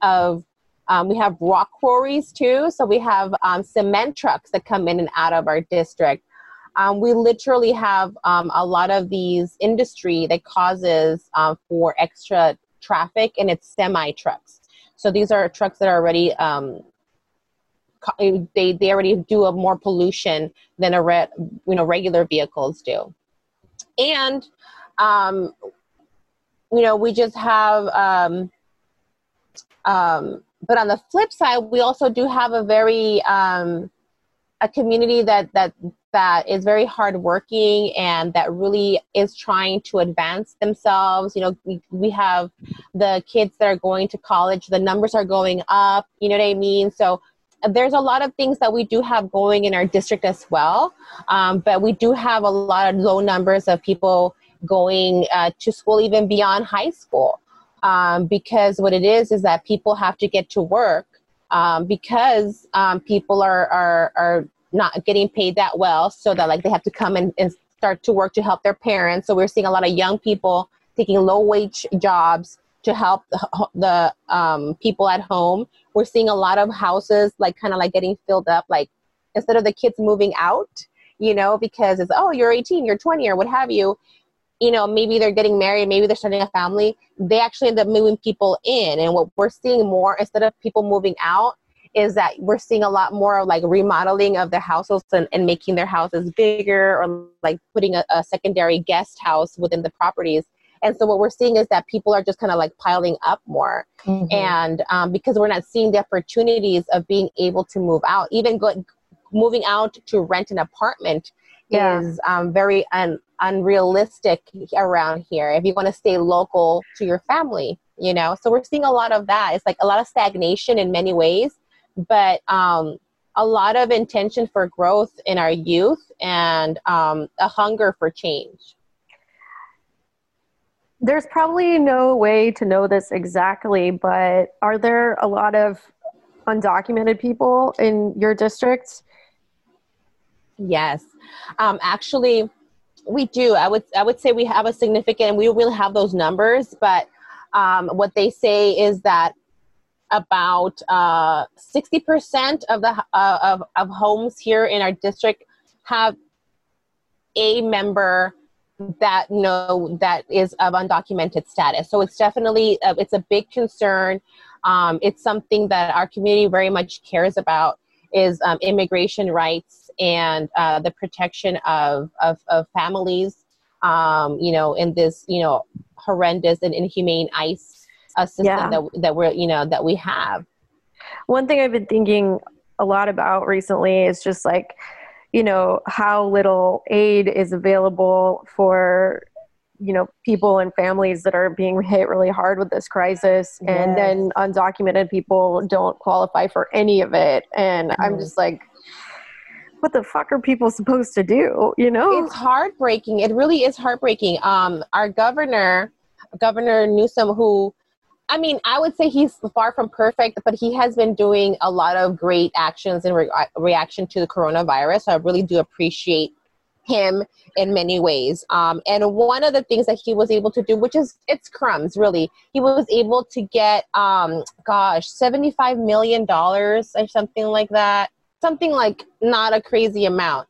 of um, we have rock quarries too. So we have um, cement trucks that come in and out of our district. Um, we literally have um, a lot of these industry that causes uh, for extra traffic and it's semi trucks. So these are trucks that are already um, they they already do a more pollution than a re- you know regular vehicles do, and um, you know we just have. Um, but on the flip side, we also do have a very a community that that that is very hardworking and that really is trying to advance themselves. You know, we, we have the kids that are going to college, the numbers are going up, you know what I mean? So there's a lot of things that we do have going in our district as well, um, but we do have a lot of low numbers of people going uh, to school even beyond high school um, because what it is is that people have to get to work um, because um, people are, are, are not getting paid that well so that like they have to come and, and start to work to help their parents. So we're seeing a lot of young people taking low wage jobs to help the, the um, people at home. We're seeing a lot of houses like kind of like getting filled up like instead of the kids moving out you know because it's oh you're 18 you're 20 or what have you you know maybe they're getting married maybe they're starting a family. They actually end up moving people in. And what we're seeing more instead of people moving out is that we're seeing a lot more of like remodeling of their households and, and making their houses bigger or like putting a, a secondary guest house within the properties. And so what we're seeing is that people are just kind of like piling up more. Mm-hmm. and um, because we're not seeing the opportunities of being able to move out even go, moving out to rent an apartment yeah. is um, very un- unrealistic around here if you want to stay local to your family you know? So we're seeing a lot of that. It's like a lot of stagnation in many ways but um, a lot of intention for growth in our youth and um, a hunger for change. There's probably no way to know this exactly, but are there a lot of undocumented people in your district? Yes. Um, actually, We do. I would I would say we have a significant. We don't really have those numbers, but um, what they say is that about uh, sixty percent of the uh, of of homes here in our district have a member that know that is of undocumented status. So it's definitely uh, it's a big concern. Um, it's something that our community very much cares about is um, immigration rights and uh, the protection of, of, of families, um, you know, in this, you know, horrendous and inhumane ICE uh, system Yeah. that, that we're, you know, that we have. One thing I've been thinking a lot about recently is just like, you know, how little aid is available for, you know, people and families that are being hit really hard with this crisis. And then undocumented people don't qualify for any of it. And I'm Mhm. just like, what the fuck are people supposed to do? You know? It's heartbreaking. It really is heartbreaking. Um, our governor, Governor Newsom, who, I mean, I would say he's far from perfect, but he has been doing a lot of great actions in re- reaction to the coronavirus. So I really do appreciate him in many ways. Um, and one of the things that he was able to do, which is it's crumbs, really, he was able to get, um, gosh, seventy-five million dollars or something like that. Something like not a crazy amount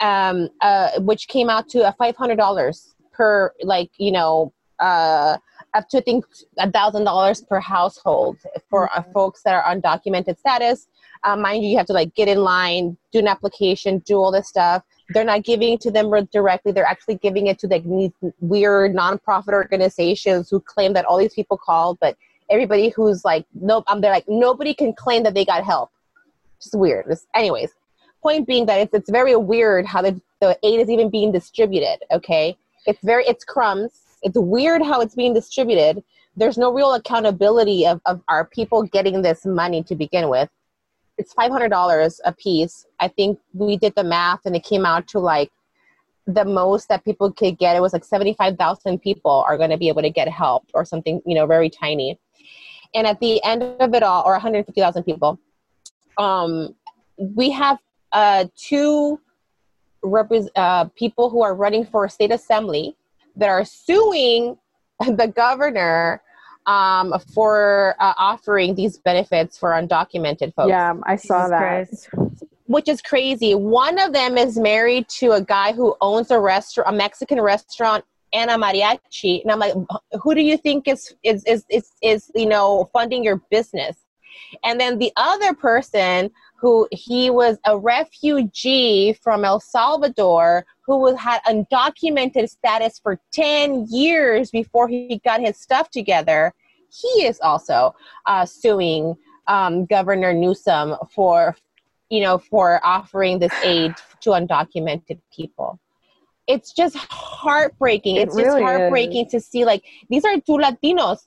um, uh, which came out to a five hundred dollars per, like you know, uh, up to I think a thousand dollars per household for uh, folks that are undocumented status. Uh, mind you, you have to like get in line, do an application, do all this stuff. They're not giving it to them directly. They're actually giving it to like these weird nonprofit organizations who claim that all these people called, but everybody who's like, nope, um, they're like nobody can claim that they got help. Just weird. It's- anyways, point being that it's, it's very weird how the, the aid is even being distributed okay it's very it's crumbs it's weird how it's being distributed. There's no real accountability of, of our people getting this money to begin with. It's $500 a piece. I think we did the math and it came out to like the most that people could get. It was like 75000 people are going to be able to get help or something you know very tiny. And at the end of it all or 150000 people um, we have uh, two repres uh, people who are running for state assembly that are suing the governor um, for uh, offering these benefits for undocumented folks. Yeah, I saw Jesus that. Christ. Which is crazy. One of them is married to a guy who owns a restaurant, a Mexican restaurant, and a mariachi. And I'm like, who do you think is is is is, is you know funding your business? And then the other person who he was a refugee from El Salvador who was had undocumented status for 10 years before he got his stuff together. He is also uh, suing um, Governor Newsom for, you know, for offering this aid to undocumented people. It's just heartbreaking. It it's just really heartbreaking to see like these are two Latinos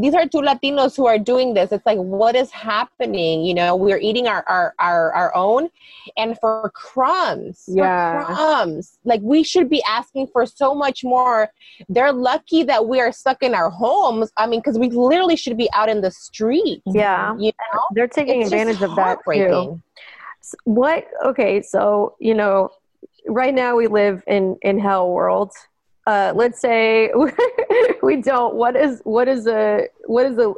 these are two Latinos who are doing this. It's like, what is happening? You know, we're eating our our our, our own, and for crumbs, for Yeah. crumbs. Like we should be asking for so much more. They're lucky that we are stuck in our homes. I mean, because we literally should be out in the street. Yeah. you know, They're taking It's advantage of that too. What okay so you know right now we live in in hell world uh let's say we don't what is what is a what is a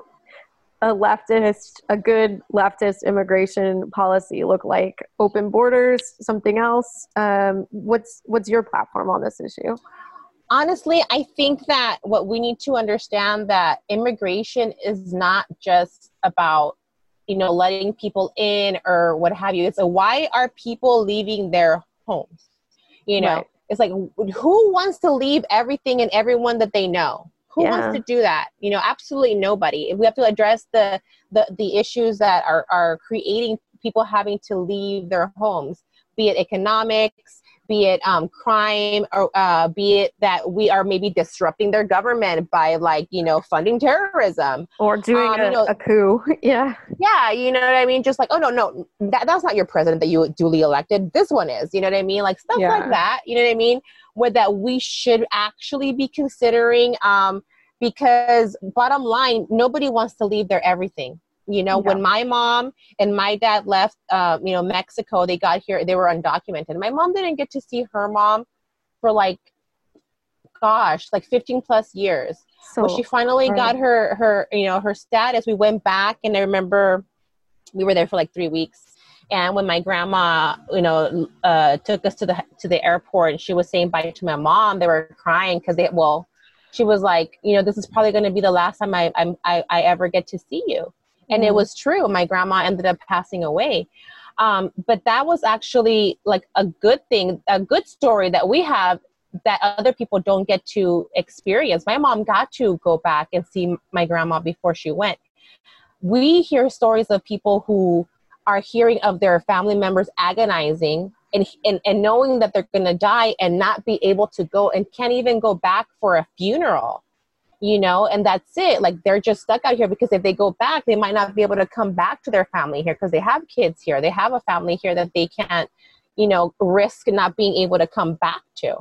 a leftist a good leftist immigration policy look like? Open borders something else? Um what's what's your platform on this issue? Honestly i think that what we need to understand that immigration is not just about you know letting people in or what have you. It's a why are people leaving their homes? You know Right. It's like who wants to leave everything and everyone that they know? Who Yeah. wants to do that? You know absolutely nobody. We have to address the the, the issues that are, are creating people having to leave their homes be it economics be it um, crime or uh, be it that we are maybe disrupting their government by like you know funding terrorism. Or doing Um, a, you know- a coup. Yeah. Yeah you know what i mean? Just like oh no no that, that's not your president that you duly elected. This one is you know what i mean? Like stuff Yeah. like that you know what i mean? Where that we should actually be considering um because bottom line nobody wants to leave their everything you know when my mom and my dad left uh, you know mexico they got here they were undocumented. My mom didn't get to see her mom for like gosh like 15 plus years. So when she finally hard. got her her you know her status we went back and i remember we were there for like three weeks. And when my grandma you know uh, took us to the to the airport and she was saying bye to my mom they were crying because they well she was like you know this is probably going to be the last time I, I i ever get to see you and it Mhm. was true my grandma ended up passing away um, but that was actually like a good thing a good story that we have that other people don't get to experience. My mom got to go back and see my grandma before she went. We hear stories of people who are hearing of their family members agonizing and, and, and knowing that they're going to die and not be able to go and can't even go back for a funeral, you know, and that's it. Like they're just stuck out here because if they go back, they might not be able to come back to their family here because they have kids here. They have a family here that they can't, you know, risk not being able to come back to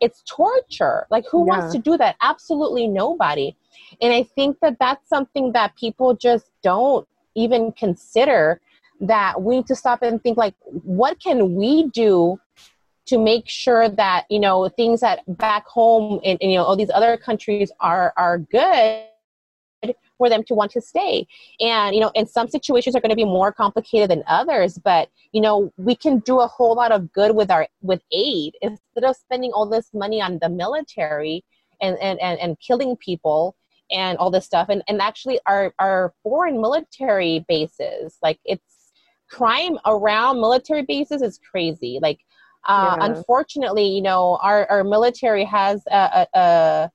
it's torture like who Yeah. wants to do that absolutely nobody and i think that that's something that people just don't even consider that we need to stop and think like what can we do to make sure that you know things that back home and, in you know all these other countries are are good for them to want to stay. And you know in some situations are going to be more complicated than others but you know we can do a whole lot of good with our with aid. Instead of spending all this money on the military and and and, and killing people and all this stuff and and actually our our foreign military bases like it's crime around military bases is crazy. Like uh, Yeah. unfortunately you know our our military has a, a, a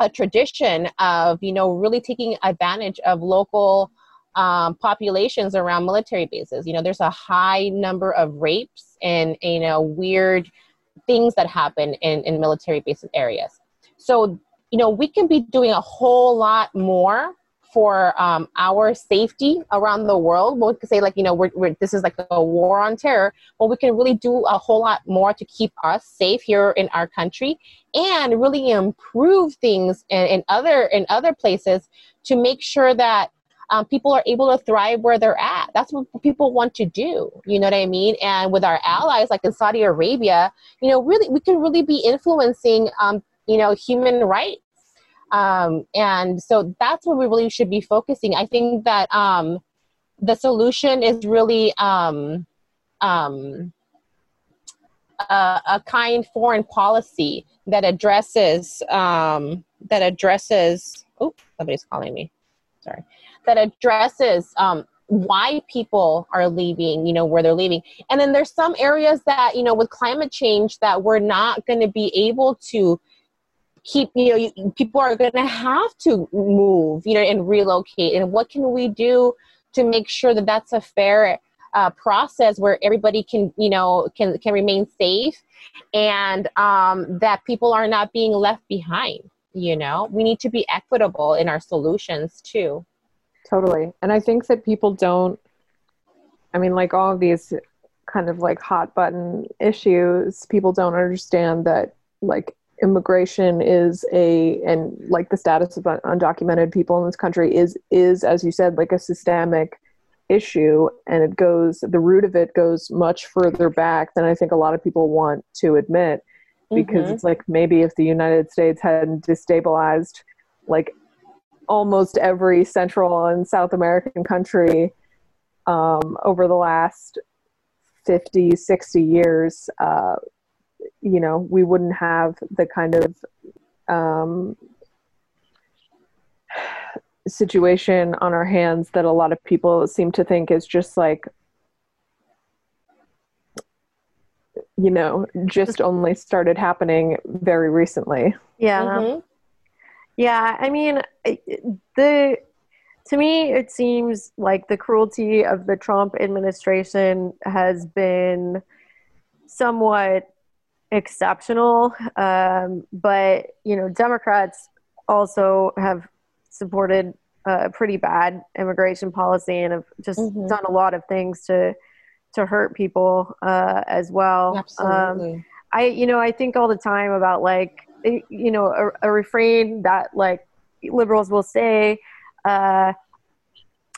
a tradition of you know really taking advantage of local um, populations around military bases you know there's a high number of rapes and you know weird things that happen in, in military bases areas so you know we can be doing a whole lot more for um, our safety around the world we could say like you know we're, we're, this is like a war on terror but we can really do a whole lot more to keep us safe here in our country and really improve things in, in other in other places to make sure that um, people are able to thrive where they're at. That's what people want to do. You know what I mean? And with our allies, like in Saudi Arabia, you know, really we can really be influencing, um, you know, human rights. Um, and so that's what we really should be focusing. I think that um, the solution is really um, um, a, a kind foreign policy that addresses um, that addresses. Oh, somebody's calling me. Sorry. That addresses um, why people are leaving. You know where they're leaving, and then there's some areas that you know with climate change that we're not going to be able to keep. You know, you, people are going to have to move. You know, and relocate. And what can we do to make sure that that's a fair uh, process where everybody can you know can can remain safe and um, that people are not being left behind you know we need to be equitable in our solutions too Totally. And I think that people don't, I mean, like all of these kind of like hot button issues, people don't understand that like immigration is a, and like the status of undocumented people in this country is, is, as you said, like a systemic issue. And it goes, the root of it goes much further back than I think a lot of people want to admit because Mhm. it's like maybe if the United States hadn't destabilized like almost every Central and South American country um, over the last 50, 60 years, uh, you know, we wouldn't have the kind of um, situation on our hands that a lot of people seem to think is just like you know just only started happening very recently Yeah. Mhm. Yeah, I mean, the to me it seems like the cruelty of the Trump administration has been somewhat exceptional, um, but you know, Democrats also have supported a pretty bad immigration policy and have just Mhm. done a lot of things to to hurt people uh, as well. Um, I, you know, I think all the time about like, eh, you know, a, a refrain that like liberals will say uh,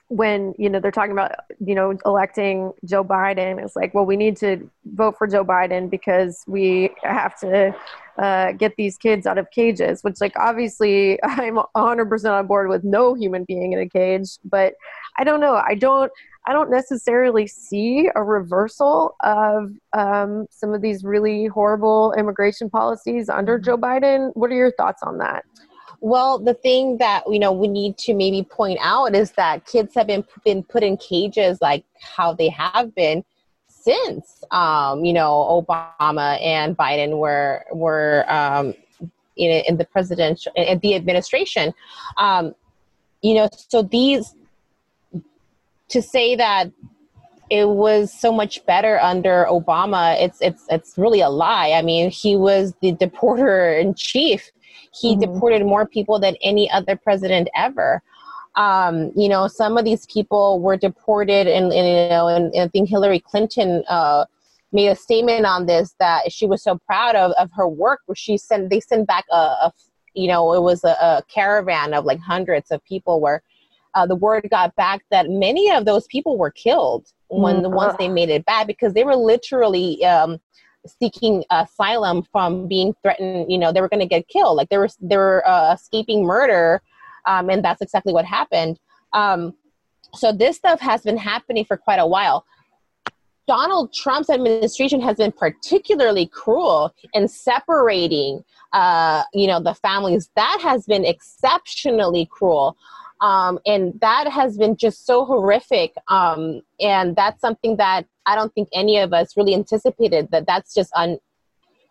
when, you know, they're talking about, you know, electing Joe Biden. It's like, well, we need to vote for Joe Biden because we have to uh, get these kids out of cages, which, like, obviously, I'm 100% on board with no human being in a cage. But I don't know. I don't. I don't necessarily see a reversal of um, some of these really horrible immigration policies under mm-hmm. Joe Biden. What are your thoughts on that? Well, the thing that you know we need to maybe point out is that kids have been been put in cages like how they have been since um, you know Obama and Biden were were um, in, in the presidential in the administration. Um, you know, so these to say that it was so much better under Obama, it's it's it's really a lie. I mean, he was the deporter in chief. He mm-hmm. deported more people than any other president ever. Um, you know, some of these people were deported, and, and you know, and, and, I think Hillary Clinton uh, made a statement on this that she was so proud of, of her work. Where she sent, they sent back a, a you know, it was a, a, caravan of like hundreds of people where uh, the word got back that many of those people were killed when mm-hmm. once they made it back because they were literally um, seeking asylum from being threatened. You know, they were going to get killed. Like they were they were uh, escaping murder um, and that's exactly what happened. Um, so this stuff has been happening for quite a while. Donald Trump's administration has been particularly cruel in separating, uh, you know, the families. That has been exceptionally cruel, um, and that has been just so horrific. Um, and that's something that I don't think any of us really anticipated. That that's just un-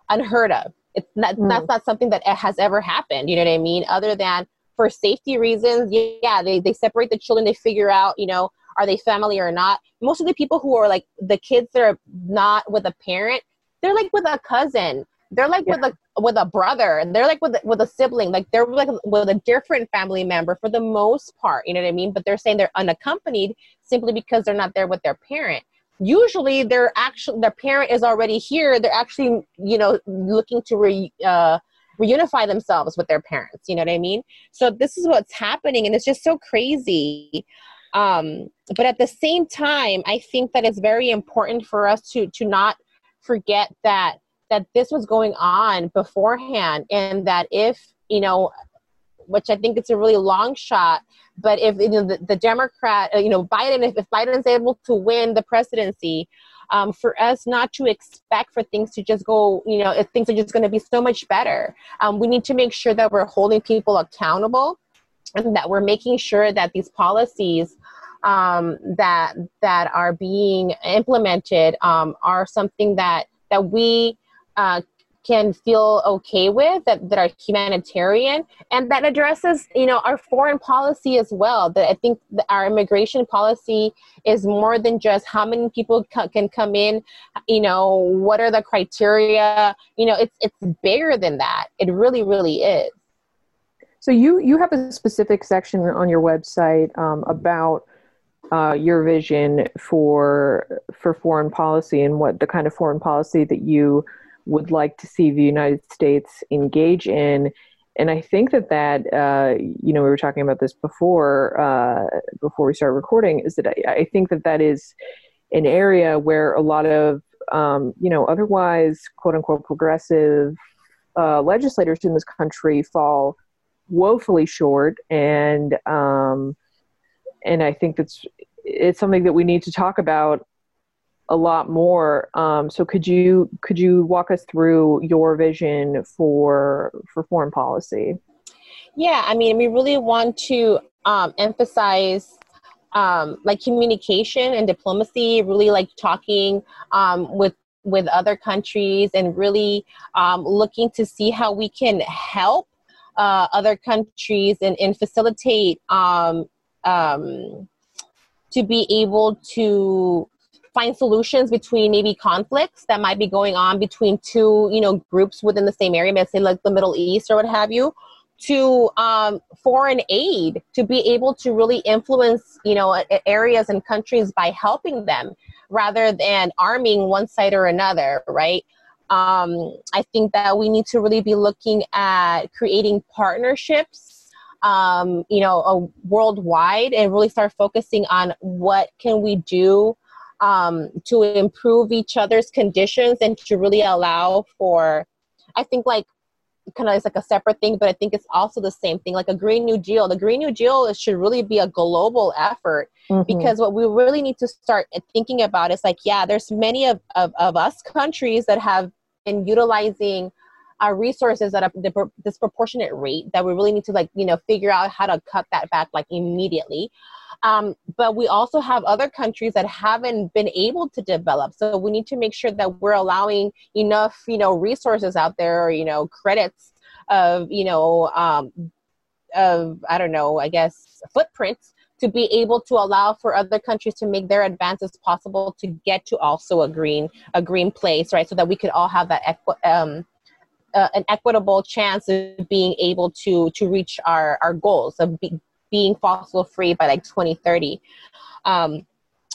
unheard of. It's not, mm. that's not something that has ever happened. You know what I mean? Other than for safety reasons, yeah, they, they separate the children. They figure out, you know, are they family or not. Most of the people who are like the kids that are not with a parent, they're like with a cousin. They're like yeah. with a with a brother. And they're like with with a sibling. Like they're like with a different family member for the most part. You know what I mean? But they're saying they're unaccompanied simply because they're not there with their parent. Usually, they're actually their parent is already here. They're actually you know looking to re, uh, reunify themselves with their parents you know what i mean so this is what's happening and it's just so crazy um, but at the same time i think that it's very important for us to to not forget that that this was going on beforehand and that if you know which i think it's a really long shot but if you know the, the democrat uh, you know biden if, if biden is able to win the presidency um, for us not to expect for things to just go, you know, if things are just going to be so much better. Um, we need to make sure that we're holding people accountable and that we're making sure that these policies um, that that are being implemented um, are something that that we uh, can feel okay with that, that are humanitarian and that addresses you know our foreign policy as well. That i think our immigration policy is more than just how many people c- can come in you know what are the criteria you know it's it's bigger than that. It really really is. So you you have a specific section on your website um, about uh, your vision for for foreign policy and what the kind of foreign policy that you would like to see the United States engage in. And I think that that uh, you know we were talking about this before uh, before we start recording is that I, I, think that that is an area where a lot of um, you know otherwise quote unquote progressive uh, legislators in this country fall woefully short and um, and I think that's it's something that we need to talk about a lot more. Um, so could you could you walk us through your vision for for foreign policy? Yeah, I mean, we really want to um, emphasize um, like communication and diplomacy. Really like talking um, with with other countries and really um, looking to see how we can help uh, other countries and, and facilitate um, um, to be able to find solutions between maybe conflicts that might be going on between two you know groups within the same area let's say like the middle east or what have you to um, foreign aid to be able to really influence you know areas and countries by helping them rather than arming one side or another right? Um, i think that we need to really be looking at creating partnerships um, you know worldwide and really start focusing on what can we do um, to improve each other's conditions and to really allow for, I think like kind of is like a separate thing, but I think it's also the same thing. Like a Green New Deal, the Green New Deal should really be a global effort mm-hmm. because what we really need to start thinking about is like, yeah, there's many of, of, of us countries that have been utilizing our resources at a disproportionate rate that we really need to like, you know, figure out how to cut that back like immediately. Um, but we also have other countries that haven't been able to develop. So we need to make sure that we're allowing enough, you know, resources out there, you know, credits of, you know, um, of I don't know, I guess footprints to be able to allow for other countries to make their advances possible to get to also a green a green place, right? So that we could all have that equi- um, uh, an equitable chance of being able to to reach our our goals of be, being fossil free by like 2030. Um,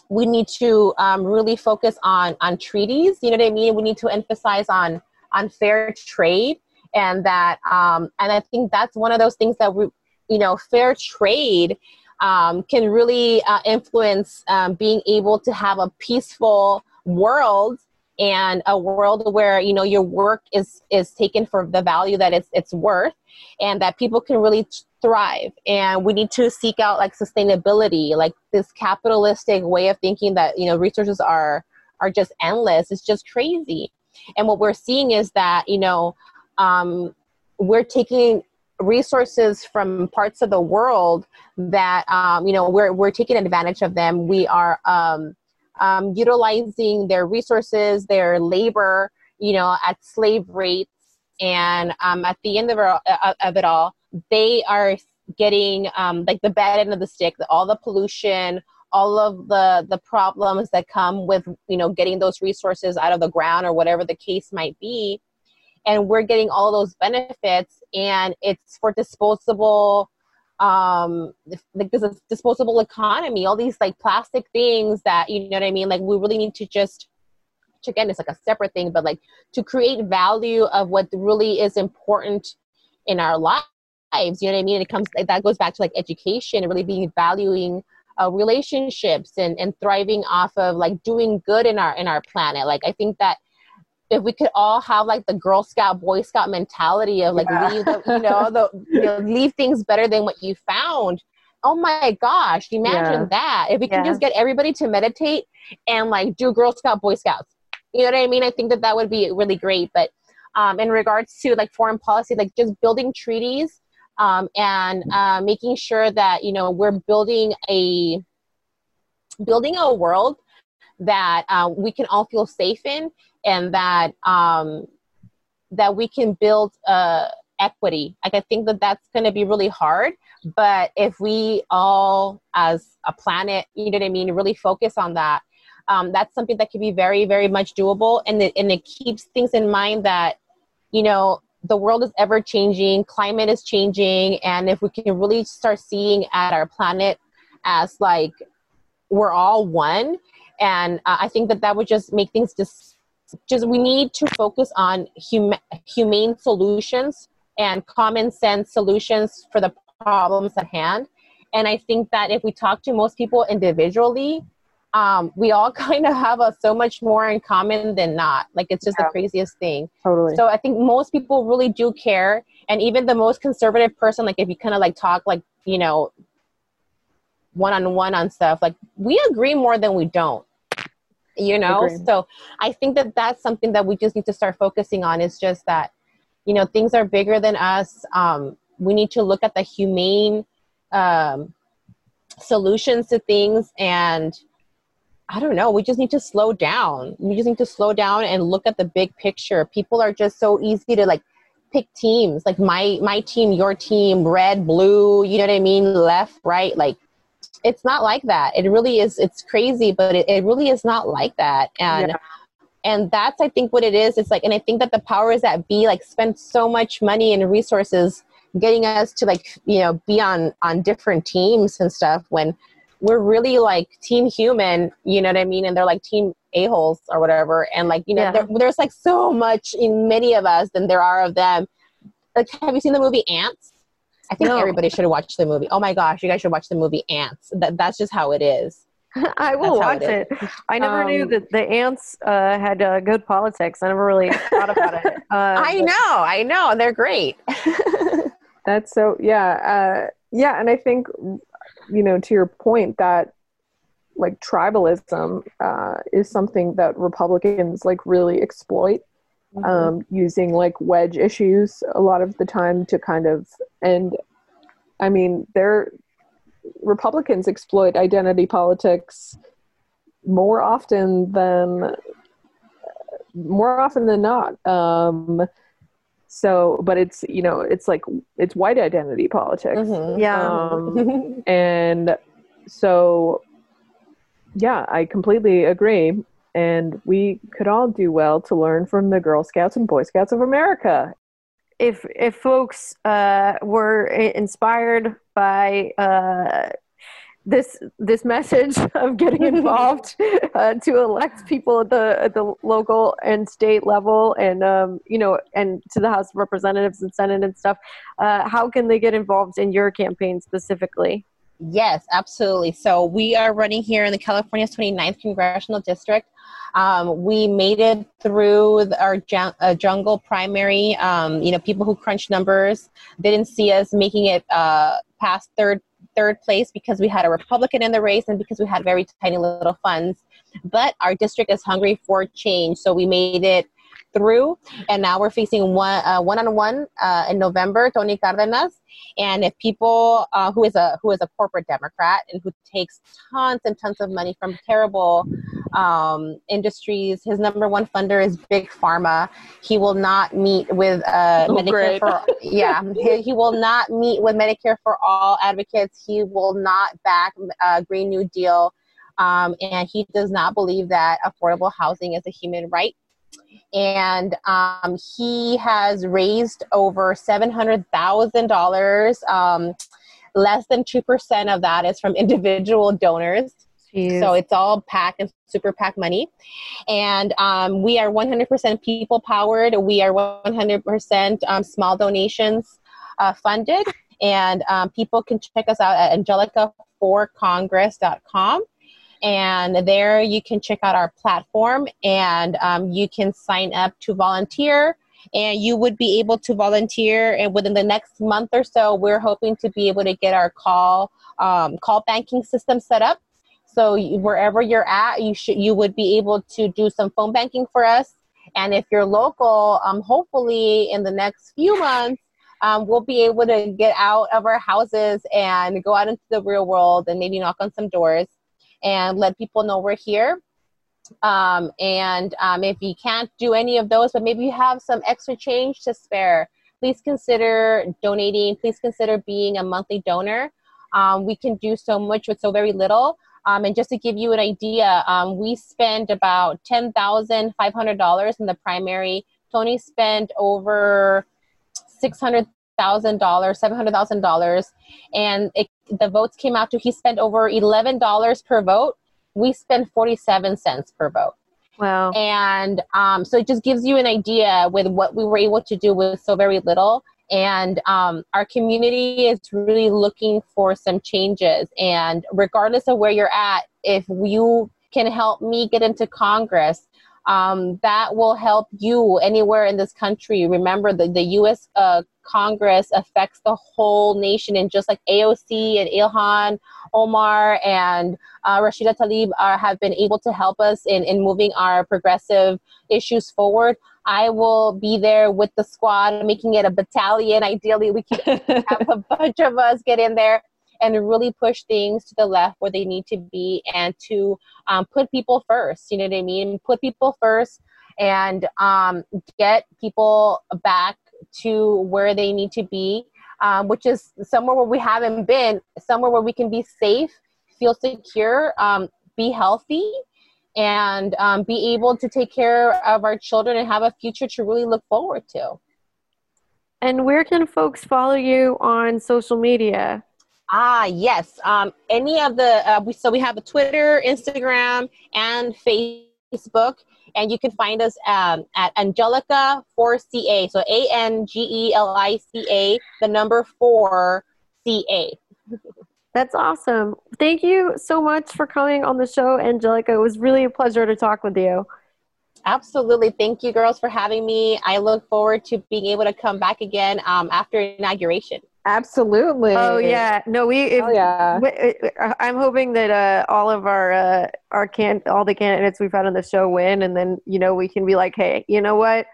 we need to um, really focus on on treaties. You know what I mean? We need to emphasize on on fair trade, and that um, and I think that's one of those things that we, you know, fair trade um, can really uh, influence um, being able to have a peaceful world and a world where you know your work is is taken for the value that it's it's worth and that people can really thrive. And we need to seek out like sustainability like this capitalistic way of thinking that you know resources are are just endless. It's just crazy. And what we're seeing is that you know um, we're taking resources from parts of the world that um, you know we're, we're taking advantage of them. We are um, um, utilizing their resources, their labor, you know, at slave rates. And um, at the end of, uh, of it all, they are getting um, like the bad end of the stick, all the pollution, all of the the problems that come with you know getting those resources out of the ground or whatever the case might be and we're getting all those benefits and it's for disposable um like this disposable economy all these like plastic things that you know what i mean? Like we really need to just which again it's like a separate thing but like to create value of what really is important in our lives you know what i mean? It comes that goes back to like education and really being valuing uh, relationships and and thriving off of like doing good in our in our planet. Like i think that if we could all have like the Girl Scout, Boy Scout mentality of like yeah. leave the, you know the you know leave things better than what you found. Oh my gosh, imagine yeah. that. If we can just get everybody to meditate and like do Girl Scout, Boy Scouts. You know what I mean? I think that that would be really great. But um, in regards to like foreign policy, like just building treaties um, and uh, making sure that you know we're building a building a world that uh, we can all feel safe in and that um, that we can build uh, equity. Like I think that that's going to be really hard, but if we all, as a planet, you know what I mean, really focus on that, um, that's something that can be very, very much doable, and it, and it keeps things in mind that you know the world is ever changing, climate is changing, and if we can really start seeing at our planet as like we're all one, and uh, I think that that would just make things just just we need to focus on hum- humane solutions and common sense solutions for the problems at hand. And I think that if we talk to most people individually, um, we all kind of have a, so much more in common than not. Like it's just yeah. the craziest thing. Totally. So I think most people really do care, and even the most conservative person, like if you kind of like talk like you know one on one on stuff, like we agree more than we don't you know? Agreed. so i think that that's something that we just need to start focusing on is just that you know things are bigger than us. Um, we need to look at the humane um, solutions to things and i don't know we just need to slow down. We just need to slow down and look at the big picture. People are just so easy to like pick teams. Like my my team your team red blue you know what i mean? Left right like it's not like that. It really is it's crazy but it, it really is not like that. And yeah. and that's i think what it is. It's like and i think that the powers that be like spend so much money and resources getting us to like you know be on on different teams and stuff when we're really like team human you know what i mean? And they're like team a-holes or whatever. And like you know yeah. there, there's like so much in many of us than there are of them. Like have you seen the movie Antz I think no. everybody should watch the movie. Oh my gosh, you guys should watch the movie Antz. That, that's just how it is. I will watch it it. I never knew Um, that the ants uh, had uh, good politics. I never really thought about it. Uh, I know, I know, they're great. That's so yeah, uh, yeah, and I think you know to your point that like tribalism uh, is something that Republicans like really exploit, um, using like wedge issues a lot of the time to kind of and I mean they're Republicans exploit identity politics more often than more often than not. Um, so, but it's you know it's like it's white identity politics, Mhm. Yeah. um, and so yeah, I completely agree. And we could all do well to learn from the Girl Scouts and Boy Scouts of America. if if folks uh, were inspired by uh, this this message of getting involved uh, to elect people at the at the local and state level, and um, you know, and to the House of Representatives and Senate and stuff, uh, how can they get involved in your campaign specifically? Yes, absolutely. So we are running here in the California's 29th Congressional District. Um, we made it through our jun- uh, jungle primary. Um, you know, people who crunch numbers didn't see us making it uh, past third third place because we had a Republican in the race and because we had very tiny little funds. But our district is hungry for change, so we made it through, and now we're facing one uh, one on one uh, in November. Tony Cardenas. And if people uh, who is a who is a corporate Democrat and who takes tons and tons of money from terrible um, industries, his number one funder is Big Pharma. He will not meet with uh, Oh, Medicare great. for yeah. He, he will not meet with Medicare for all advocates. He will not back uh, Green New Deal, um, and he does not believe that affordable housing is a human right and um, he has raised over seven hundred thousand dollars. Um, less than two percent of that is from individual donors. So it's all PAC and super PAC money. And um, we are 100% people powered. We are 100% um, small donations uh, funded. And um, people can check us out at angelica4congress.com. And there you can check out our platform and um, you can sign up to volunteer. And you would be able to volunteer. And within the next month or so, we're hoping to be able to get our call um, call banking system set up. So wherever you're at, you should you would be able to do some phone banking for us. And if you're local, um, hopefully in the next few months, um, we'll be able to get out of our houses and go out into the real world and maybe knock on some doors and let people know we're here. Um, and um, if you can't do any of those, but maybe you have some extra change to spare, please consider donating. Please consider being a monthly donor. Um, we can do so much with so very little. Um, and just to give you an idea, um, we spent about ten thousand five hundred dollars in the primary. Tony spent over six hundred thousand dollars, seven hundred thousand dollars, and it, the votes came out to he spent over eleven dollars per vote. We spent forty-seven cents per vote. wow. And um, so it just gives you an idea with what we were able to do with so very little. And um, our community is really looking for some changes. And regardless of where you're at, if you can help me get into Congress, um, that will help you anywhere in this country. Remember, the, the U.S. Uh, Congress affects the whole nation, and just like AOC and Ilhan Omar and uh, Rashida Tlaib are, have been able to help us in, in moving our progressive issues forward. I will be there with the squad, making it a battalion. Ideally, we can have a bunch of us get in there and really push things to the left where they need to be and to um, put people first. You know what I mean? Put people first and um, get people back to where they need to be, um, which is somewhere where we haven't been, somewhere where we can be safe, feel secure, um, be healthy, and um, be able to take care of our children and have a future to really look forward to. And where can folks follow you on social media? Ah, yes. Um, any of the uh, we so we have a Twitter, Instagram, and Facebook, and you can find us um, at Angelica Four CA. So A N G E L I C A, the number four C A. That's awesome. Thank you so much for coming on the show, Angelica. It was really a pleasure to talk with you. Absolutely. Thank you, girls, for having me. I look forward to being able to come back again um, after inauguration. Absolutely. Oh yeah, no, we. If, oh, yeah. We, I'm hoping that uh, all of our uh, our can all the candidates we've had on the show win, and then you know we can be like, hey, you know what?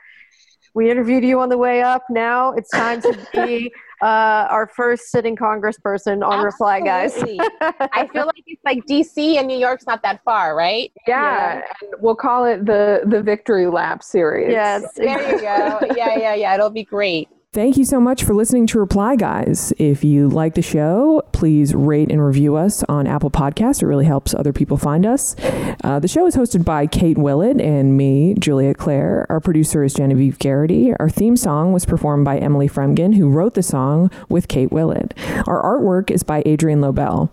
We interviewed you on the way up. Now it's time to be uh, our first sitting congressperson on Reply Guys. I feel like it's like DC and New York's not that far, right? Yeah, yeah. and we'll call it the the Victory Lap series. Yes, there you go. Yeah, yeah, yeah. It'll be great. Thank you so much for listening to Reply Guys. If you like the show, please rate and review us on Apple Podcasts. It really helps other people find us. Uh, the show is hosted by Kate Willett and me, Julia Clare. Our producer is Genevieve Garrity. Our theme song was performed by Emily Fremgen, who wrote the song with Kate Willett. Our artwork is by Adrian Lobel.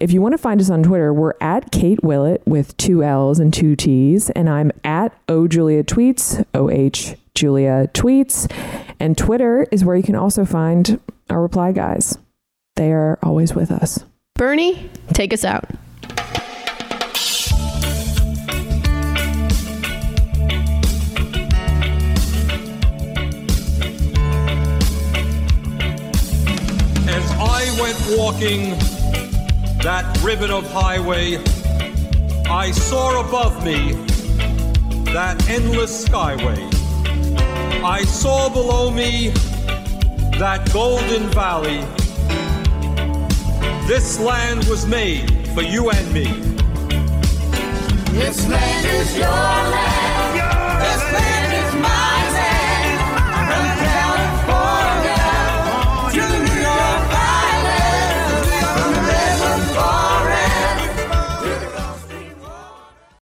If you want to find us on Twitter, we're at Kate Willett with two L's and two T's, and I'm at O Julia Tweets, O H Julia Tweets. And Twitter is where you can also find our reply guys. They are always with us. Bernie, take us out. As I went walking that ribbon of highway, I saw above me that endless skyway. I saw below me that golden valley. This land was made for you and me. This land is your land.